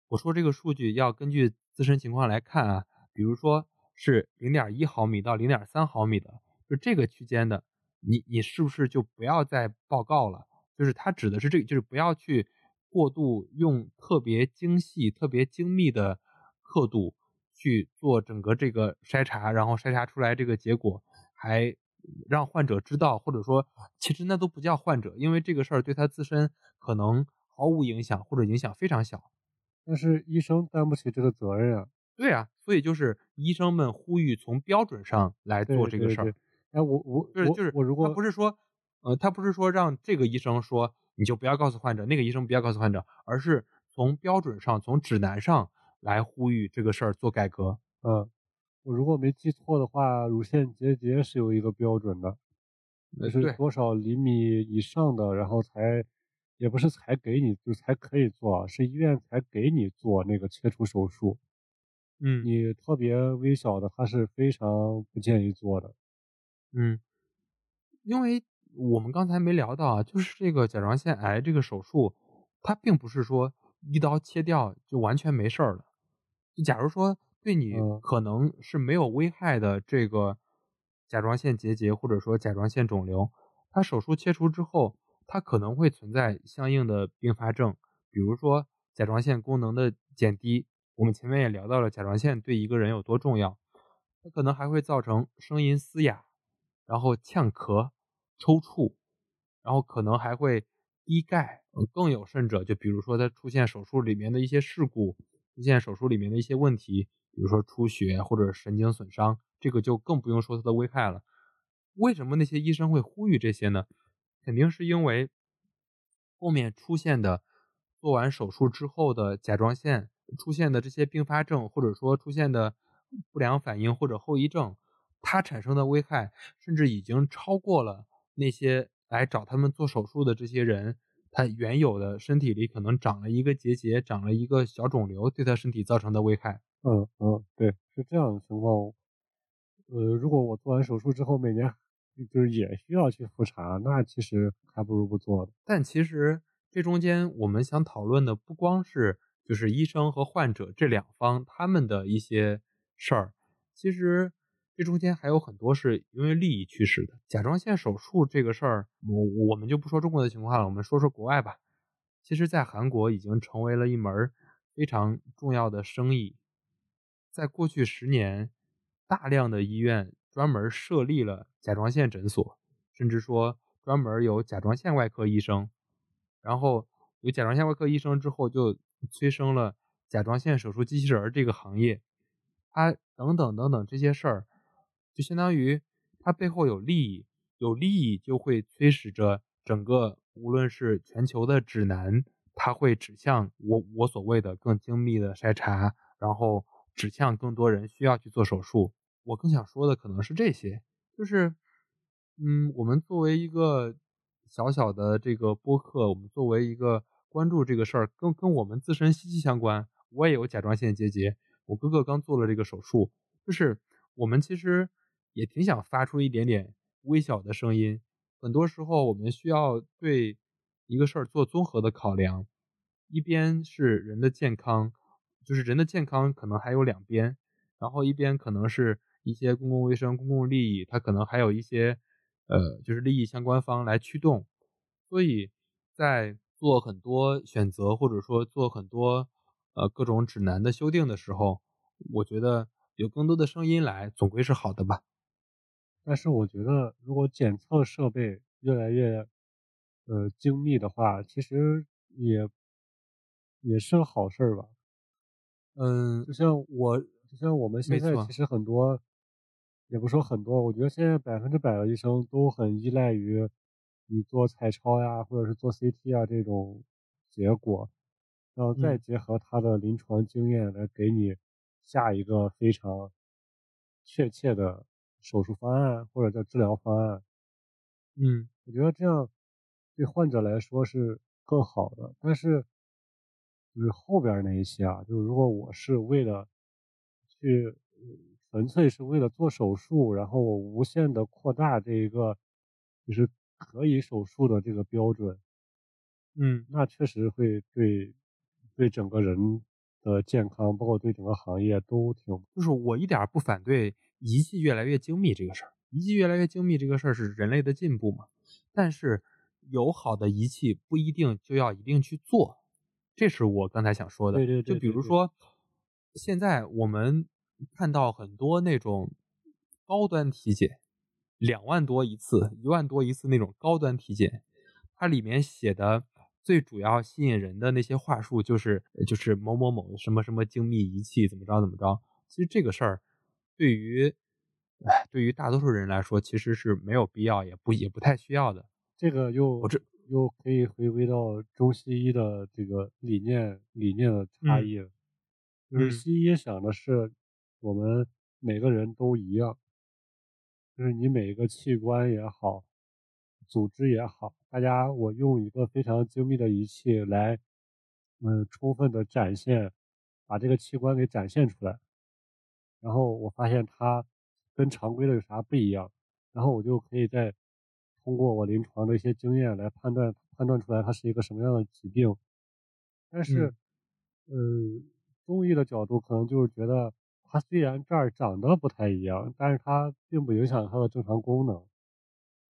我说这个数据要根据自身情况来看啊。比如说是零点一毫米到零点三毫米的，就这个区间的，你你是不是就不要再报告了？就是它指的是这个，就是不要去过度用特别精细、特别精密的刻度。去做整个这个筛查，然后筛查出来这个结果，还让患者知道，或者说其实那都不叫患者，因为这个事儿对他自身可能毫无影响，或者影响非常小。但是医生担不起这个责任啊。对啊，所以就是医生们呼吁从标准上来做这个事儿。哎，我我就是就是我如果他不是说，呃，他不是说让这个医生说你就不要告诉患者，那个医生不要告诉患者，而是从标准上，从指南上。来呼吁这个事儿做改革。嗯，我如果没记错的话，乳腺结节是有一个标准的，那是多少厘米以上的，然后才也不是才给你就才可以做，是医院才给你做那个切除手术。嗯，你特别微小的，它是非常不建议做的。嗯，因为我们刚才没聊到啊，就是这个甲状腺癌这个手术，它并不是说一刀切掉就完全没事儿了。假如说对你可能是没有危害的这个甲状腺结节或者说甲状腺肿瘤，它手术切除之后，它可能会存在相应的并发症，比如说甲状腺功能的减低。我们前面也聊到了甲状腺对一个人有多重要，它可能还会造成声音嘶哑，然后呛咳、抽搐，然后可能还会低钙。更有甚者，就比如说他出现手术里面的一些事故。出现手术里面的一些问题，比如说出血或者神经损伤，这个就更不用说它的危害了。为什么那些医生会呼吁这些呢？肯定是因为后面出现的做完手术之后的甲状腺出现的这些并发症，或者说出现的不良反应或者后遗症，它产生的危害甚至已经超过了那些来找他们做手术的这些人。他原有的身体里可能长了一个结节，长了一个小肿瘤，对他身体造成的危害。嗯嗯，对，是这样的情况。呃，如果我做完手术之后每年就是也需要去复查，那其实还不如不做的。但其实这中间我们想讨论的不光是就是医生和患者这两方他们的一些事儿，其实。这中间还有很多是因为利益驱使的。甲状腺手术这个事儿，我我们就不说中国的情况了，我们说说国外吧。其实，在韩国已经成为了一门非常重要的生意。在过去十年，大量的医院专门设立了甲状腺诊所，甚至说专门有甲状腺外科医生。然后有甲状腺外科医生之后，就催生了甲状腺手术机器人这个行业。它等等等等这些事儿。就相当于它背后有利益，有利益就会催使着整个，无论是全球的指南，它会指向我我所谓的更精密的筛查，然后指向更多人需要去做手术。我更想说的可能是这些，就是，嗯，我们作为一个小小的这个播客，我们作为一个关注这个事儿，跟跟我们自身息息相关。我也有甲状腺结节，我哥哥刚做了这个手术，就是我们其实。也挺想发出一点点微小的声音。很多时候，我们需要对一个事儿做综合的考量。一边是人的健康，就是人的健康可能还有两边，然后一边可能是一些公共卫生、公共利益，它可能还有一些呃，就是利益相关方来驱动。所以在做很多选择，或者说做很多呃各种指南的修订的时候，我觉得有更多的声音来，总归是好的吧。但是我觉得，如果检测设备越来越呃精密的话，其实也也是个好事儿吧。嗯，就像我，就像我们现在其。实很多，也不说很多，我觉得现在百分之百的医生都很依赖于你做彩超呀，或者是做 CT 啊这种结果，然后再嗯。结合他的临床经验来给你下一个非常确切的手术方案或者叫治疗方案。嗯我觉得这样对患者来说是更好的，但是就是后边那一些啊，就是如果我是为了去呃纯粹是为了做手术，然后我无限的扩大这一个就是可以手术的这个标准，嗯。那确实会对对整个人的健康，包括对整个行业都挺就是我一点不反对仪器越来越精密这个事儿，仪器越来越精密这个事儿是人类的进步嘛。但是有好的仪器不一定就要一定去做，这是我刚才想说的。对对对就比如说，现在我们看到很多那种高端体检，两万多一次、一万多一次那种高端体检，它里面写的最主要吸引人的那些话术就是就是某某某什么什么精密仪器怎么着怎么着。其实这个事儿对于哎对于大多数人来说其实是没有必要，也不也不太需要的。这个又我这又可以回归到中西医的这个理念理念的差嗯异了。就是嗯西医想的是我们每个人都一样，就是你每一个器官也好，组织也好，大家我用一个非常精密的仪器来，嗯，充分的展现，把这个器官给展现出来。然后我发现它跟常规的有啥不一样，然后我就可以再通过我临床的一些经验来判断判断出来它是一个什么样的疾病。但是，嗯，中医的角度可能就是觉得它虽然这儿长得不太一样，但是它并不影响它的正常功能，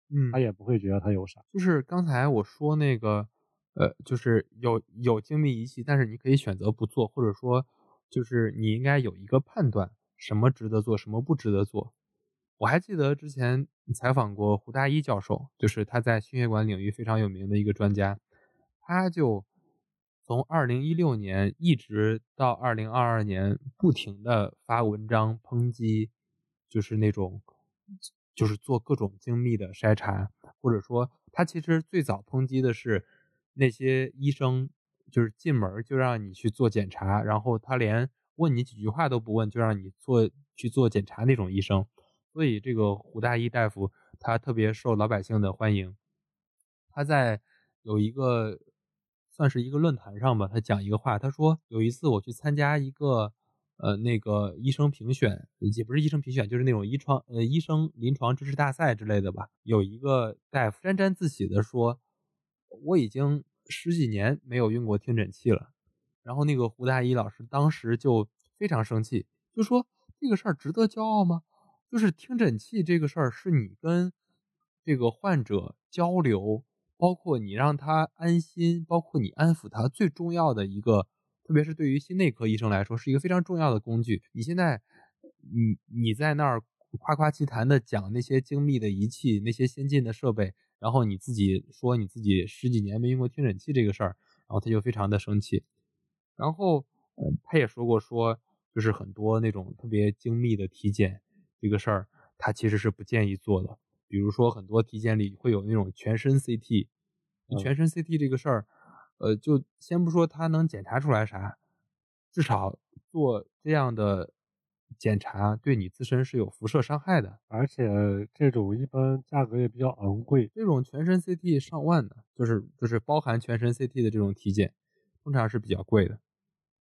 嗯他也不会觉得它有啥。就是刚才我说那个，呃，就是有有精密仪器，但是你可以选择不做，或者说就是你应该有一个判断，什么值得做，什么不值得做。我还记得之前采访过胡大一教授，就是他在心血管领域非常有名的一个专家，他就从二零一六年一直到二零二二年，不停的发文章抨击，就是那种就是做各种精密的筛查，或者说他其实最早抨击的是那些医生，就是进门就让你去做检查，然后他连问你几句话都不问就让你做去做检查那种医生。所以这个胡大一大夫他特别受老百姓的欢迎。他在有一个算是一个论坛上吧，他讲一个话，他说有一次我去参加一个呃那个医生评选，也不是医生评选，就是那种医床呃医生临床知识大赛之类的吧。有一个大夫沾沾自喜的说，我已经十几年没有用过听诊器了。然后那个胡大一老师当时就非常生气，就说这个事儿值得骄傲吗？就是听诊器这个事儿，是你跟这个患者交流，包括你让他安心，包括你安抚他，最重要的一个，特别是对于心内科医生来说，是一个非常重要的工具。你现在，你你在那儿夸夸其谈的讲那些精密的仪器、那些先进的设备，然后你自己说你自己十几年没用过听诊器这个事儿，然后他就非常的生气。然后，呃，他也说过说，就是很多那种特别精密的体检。这个事儿，他其实是不建议做的。比如说，很多体检里会有那种全身 CT，嗯全身 CT 这个事儿，呃，就先不说它能检查出来啥，至少做这样的检查对你自身是有辐射伤害的。而且这种一般价格也比较昂贵。这种全身 CT 上万的，就是就是包含全身 CT 的这种体检，通常是比较贵的。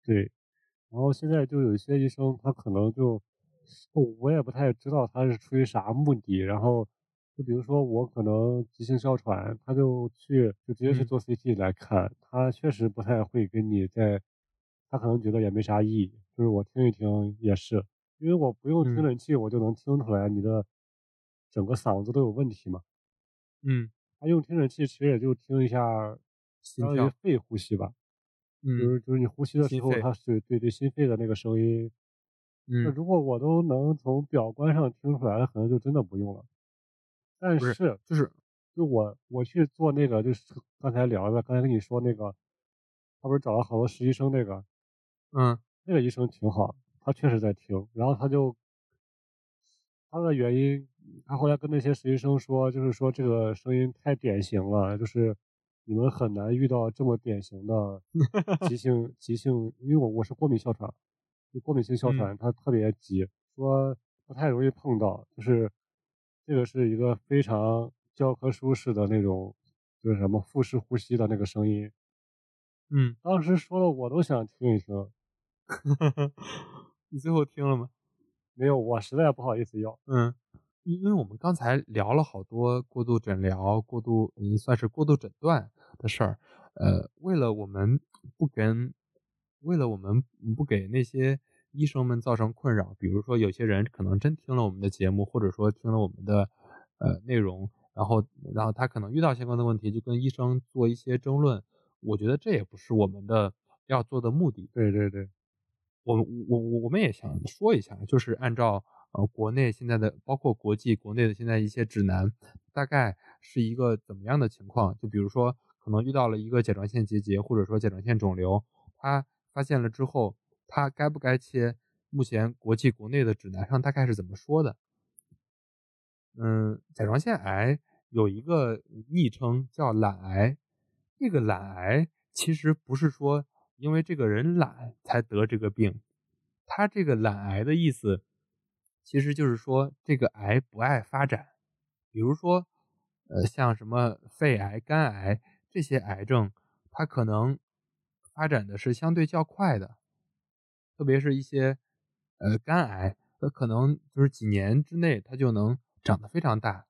对，然后现在就有一些医生，他可能就，我也不太知道他是出于啥目的，然后就比如说我可能急性哮喘，他就去就直接去嗯。做 CT 来看，他确实不太会跟你在，他可能觉得也没啥意义，就是我听一听也是，因为我不用听嗯。诊器，我就能听出来你的整个嗓子都有问题嘛。嗯，他用听诊器其实也就听一下，相当于肺呼吸吧，就嗯，是就是你呼吸的时候，它是对对心肺的那个声音。嗯，如果我都能从表观上听出来，可能就真的不用了。但是，是，就是，就我我去做那个，就是刚才聊的，刚才跟你说那个，他不是找了好多实习生那个，嗯那个医生挺好，他确实在听，然后他就他的原因，他后来跟那些实习生说，就是说这个声音太典型了，就是你们很难遇到这么典型的急性急性，因为我我是过敏哮喘，就过敏性哮嗯。喘，它特别急，说不太容易碰到，就是这个是一个非常教科书式的那种，就是什么腹式呼吸的那个声音，嗯，当时说了我都想听一听，*laughs* 你最后听了吗？没有，我实在不好意思要。嗯，因因为我们刚才聊了好多过度诊疗、过度也算是过度诊断的事儿，呃，为了我们不跟，为了我们不给那些医生们造成困扰，比如说有些人可能真听了我们的节目，或者说听了我们的呃内容，然后然后他可能遇到相关的问题，就跟医生做一些争论，我觉得这也不是我们的要做的目的。对对对，我我我我们也想说一下，就是按照呃国内现在的，包括国际国内的现在一些指南，大概是一个怎么样的情况？就比如说，可能遇到了一个甲状腺结节，或者说甲状腺肿瘤，它发现了之后，它该不该切？目前国际国内的指南上大概是怎么说的？嗯，甲状腺癌有一个昵称叫懒癌，这个懒癌其实不是说因为这个人懒才得这个病，他这个懒癌的意思，其实就是说这个癌不爱发展，比如说，呃，像什么肺癌、肝癌这些癌症，它可能发展的是相对较快的，特别是一些呃肝癌，它可能就是几年之内它就能长得非常大，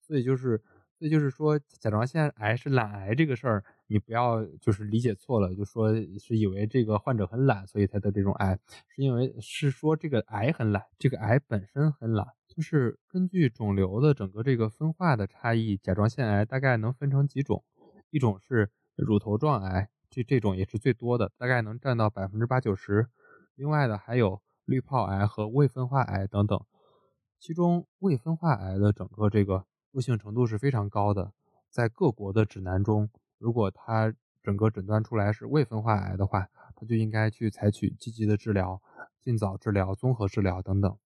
所以就是，所以就是说甲状腺癌是懒癌这个事儿，你不要就是理解错了，就说是以为这个患者很懒，所以才得这种癌，是因为是说这个癌很懒，这个癌本身很懒，就是根据肿瘤的整个这个分化的差异，甲状腺癌大概能分成几种，一种是乳头状癌，这这种也是最多的，大概能占到百分之八九十。另外的还有滤泡癌和未分化癌等等，其中未分化癌的整个这个恶性程度是非常高的，在各国的指南中，如果他整个诊断出来是未分化癌的话，他就应该去采取积极的治疗、尽早治疗、综合治疗等等。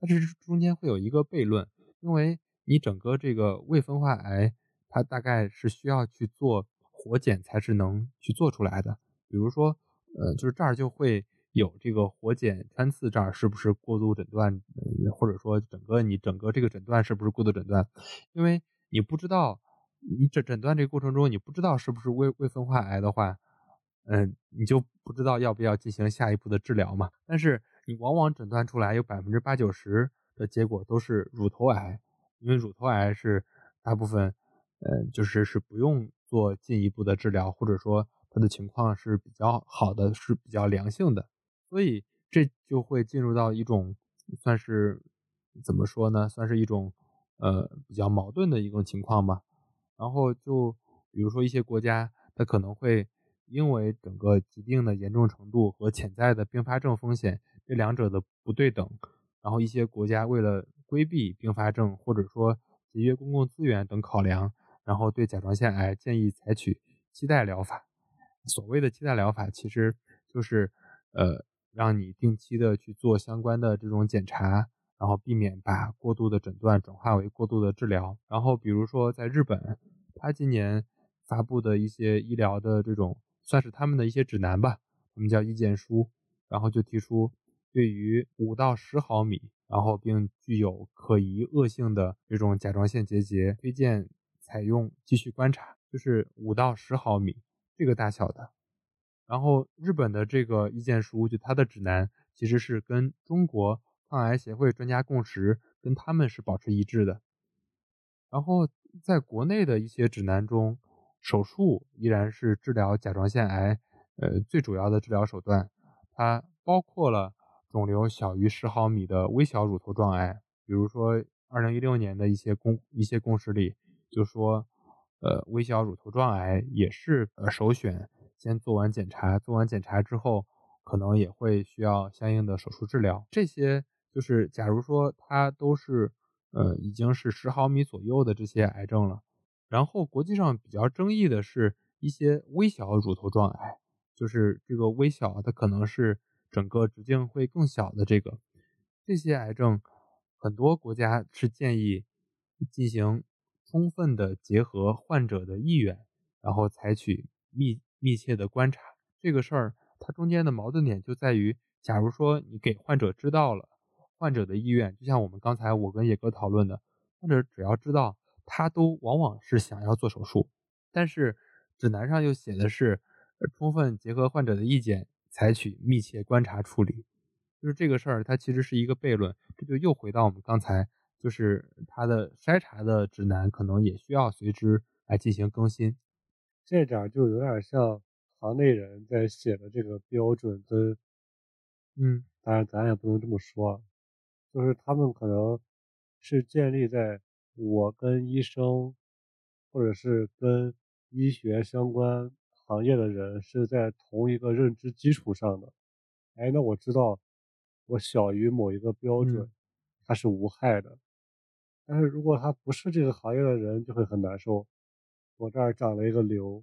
但是中间会有一个悖论，因为你整个这个未分化癌，它大概是需要去做活检才是能去做出来的。比如说，呃，就是这儿就会有这个活检穿刺，这儿是不是过度诊断，或者说整个你整个这个诊断是不是过度诊断？因为你不知道，你诊诊断这个过程中，你不知道是不是未未分化癌的话，嗯，你就不知道要不要进行下一步的治疗嘛。但是你往往诊断出来有百分之八九十的结果都是乳头癌，因为乳头癌是大部分，呃，就是是不用做进一步的治疗，或者说它的情况是比较好的，是比较良性的，所以这就会进入到一种算是怎么说呢，算是一种呃比较矛盾的一种情况吧。然后就比如说一些国家，它可能会因为整个疾病的严重程度和潜在的并发症风险这两者的不对等，然后一些国家为了规避并发症或者说节约公共资源等考量，然后对甲状腺癌建议采取期待疗法。所谓的期待疗法，其实就是呃让你定期的去做相关的这种检查，然后避免把过度的诊断转化为过度的治疗。然后比如说在日本，他今年发布的一些医疗的这种算是他们的一些指南吧，他们叫意见书，然后就提出对于五到十毫米，然后并具有可疑恶性的这种甲状腺结节，推荐采用继续观察，就是五到十毫米这个大小的。然后日本的这个意见书，就它的指南其实是跟中国抗癌协会专家共识，跟他们是保持一致的。然后在国内的一些指南中，手术依然是治疗甲状腺癌呃最主要的治疗手段，它包括了肿瘤小于十毫米的微小乳头状癌，比如说二零一六年的一些公一些共识里就说，呃，微小乳头状癌也是呃首选，先做完检查，做完检查之后可能也会需要相应的手术治疗。这些就是假如说它都是呃已经是十毫米左右的这些癌症了，然后国际上比较争议的是一些微小乳头状癌。就是这个微小，它可能是整个直径会更小的这个，这些癌症，很多国家是建议进行充分的结合患者的意愿，然后采取密密切的观察。这个事儿它中间的矛盾点就在于，假如说你给患者知道了患者的意愿，就像我们刚才我跟野哥讨论的，患者只要知道，他都往往是想要做手术，但是指南上又写的是。充分结合患者的意见，采取密切观察处理，就是这个事儿，它其实是一个悖论。这就又回到我们刚才，就是它的筛查的指南可能也需要随之来进行更新。这点就有点像行内人在写的这个标准跟，嗯，当然咱也不能这么说，就是他们可能是建立在我跟医生，或者是跟医学相关。行业的人是在同一个认知基础上的，哎，那我知道我小于某一个标准，它是无害的。但是如果他不是这个行业的人，就会很难受。我这儿长了一个瘤，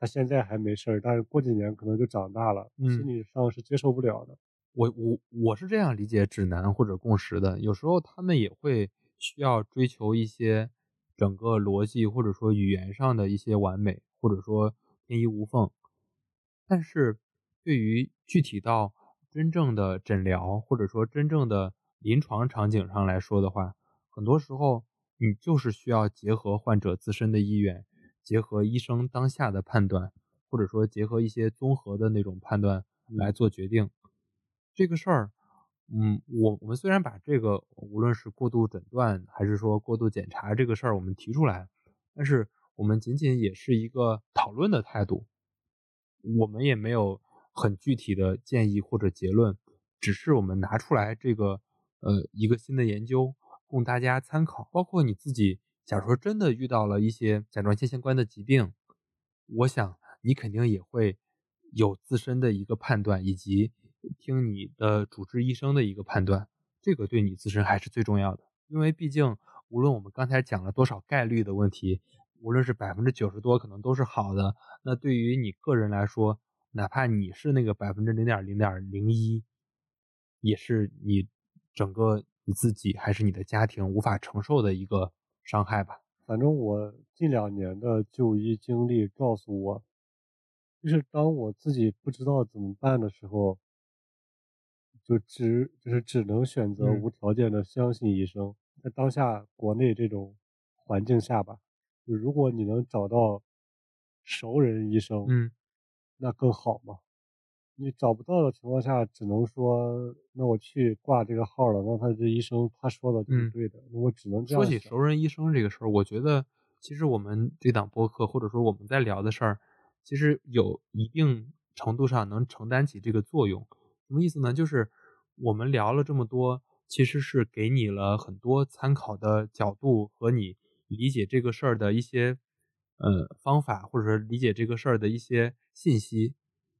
他现在还没事儿，但是过几年可能就长大了，心理上是接受不了的。我我我是这样理解指南或者共识的，有时候他们也会需要追求一些整个逻辑或者说语言上的一些完美，或者说。天衣无缝，但是对于具体到真正的诊疗或者说真正的临床场景上来说的话，很多时候你就是需要结合患者自身的意愿，结合医生当下的判断，或者说结合一些综合的那种判断来做决定。这个事儿，嗯，我我们虽然把这个无论是过度诊断还是说过度检查这个事儿我们提出来，但是。我们仅仅也是一个讨论的态度，我们也没有很具体的建议或者结论，只是我们拿出来这个呃一个新的研究供大家参考。包括你自己，假如说真的遇到了一些甲状腺相关的疾病，我想你肯定也会有自身的一个判断，以及听你的主治医生的一个判断，这个对你自身还是最重要的。因为毕竟无论我们刚才讲了多少概率的问题。无论是百分之九十多，可能都是好的。那对于你个人来说，哪怕你是那个百分之零点零点零一，也是你整个你自己还是你的家庭无法承受的一个伤害吧。反正我近两年的就医经历告诉我，就是当我自己不知道怎么办的时候，就只就是只能选择无条件的相信医生。在当下国内这种环境下吧。就如果你能找到熟人医生，嗯，那更好嘛。你找不到的情况下，只能说，那我去挂这个号了。那他这医生他说的就是对的，我只能这样。说起熟人医生这个事儿，我觉得其实我们这档播客或者说我们在聊的事儿，其实有一定程度上能承担起这个作用。什么意思呢？就是我们聊了这么多，其实是给你了很多参考的角度和你。理解这个事儿的一些呃方法，或者说理解这个事儿的一些信息，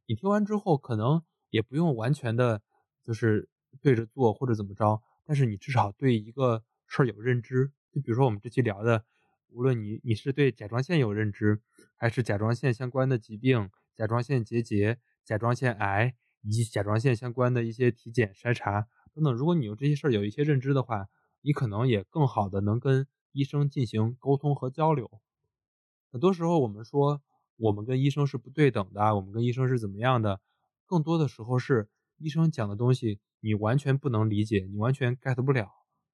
你听完之后可能也不用完全的，就是对着做或者怎么着，但是你至少对一个事儿有认知。就比如说我们这期聊的，无论你你是对甲状腺有认知，还是甲状腺相关的疾病、甲状腺结节、甲状腺癌以及甲状腺相关的一些体检筛查等等，如果你有这些事儿有一些认知的话，你可能也更好的能跟。医生进行沟通和交流，很多时候我们说我们跟医生是不对等的，我们跟医生是怎么样的？更多的时候是医生讲的东西你完全不能理解，你完全 get 不了，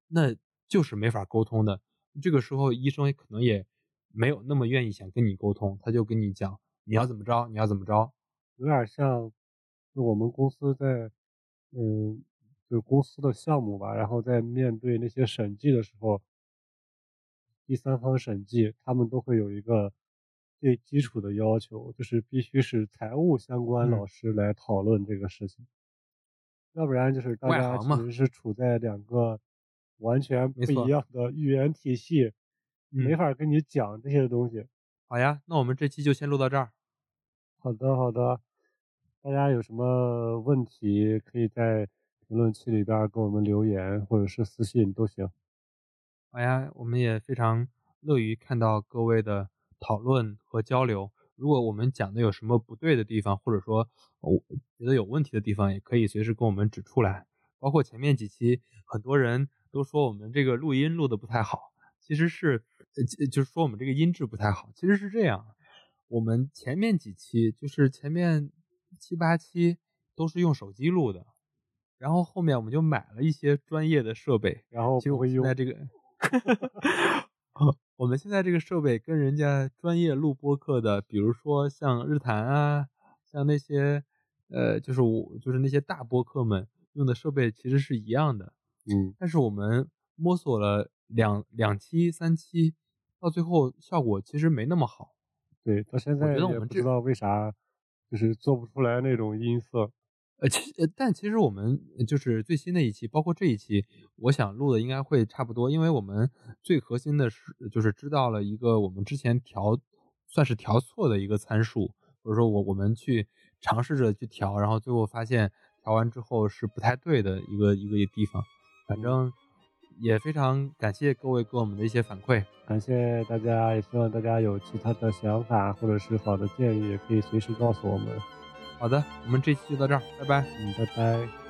那就是没法沟通的。这个时候医生可能也没有那么愿意想跟你沟通，他就跟你讲你要怎么着，你要怎么着，有点像就我们公司在嗯，就公司的项目吧，然后在面对那些审计的时候。第三方审计，他们都会有一个最基础的要求，就是必须是财务相关老师来讨论这个事情。要不然就是大家其实是处在两个完全不一样的语言体系，没法跟你讲这些东西。好呀，那我们这期就先录到这儿。好的，好的。大家有什么问题，可以在评论区里边给我们留言，或者是私信都行。好呀，我们也非常乐于看到各位的讨论和交流。如果我们讲的有什么不对的地方，或者说我觉得有问题的地方，也可以随时跟我们指出来。包括前面几期，很多人都说我们这个录音录的不太好，其实是，就是说我们这个音质不太好。其实是这样，我们前面几期，就是前面七八期都是用手机录的，然后后面我们就买了一些专业的设备，然后就现在这个。*laughs* 我们现在这个设备跟人家专业录播客的，比如说像日坛啊，像那些，呃，就是我就是那些大播客们用的设备其实是一样的，嗯。但是我们摸索了两两期、三期，到最后效果其实没那么好。对，到现在也不知道为啥，就是做不出来那种音色。呃，其呃，但其实我们就是最新的一期，包括这一期，我想录的应该会差不多，因为我们最核心的是，就是知道了一个我们之前调算是调错的一个参数，或者说我我们去尝试着去调，然后最后发现调完之后是不太对的一个一个地方。反正也非常感谢各位给我们的一些反馈，感谢大家，也希望大家有其他的想法或者是好的建议，也可以随时告诉我们。好的，我们这期就到这儿，拜拜。嗯，拜拜。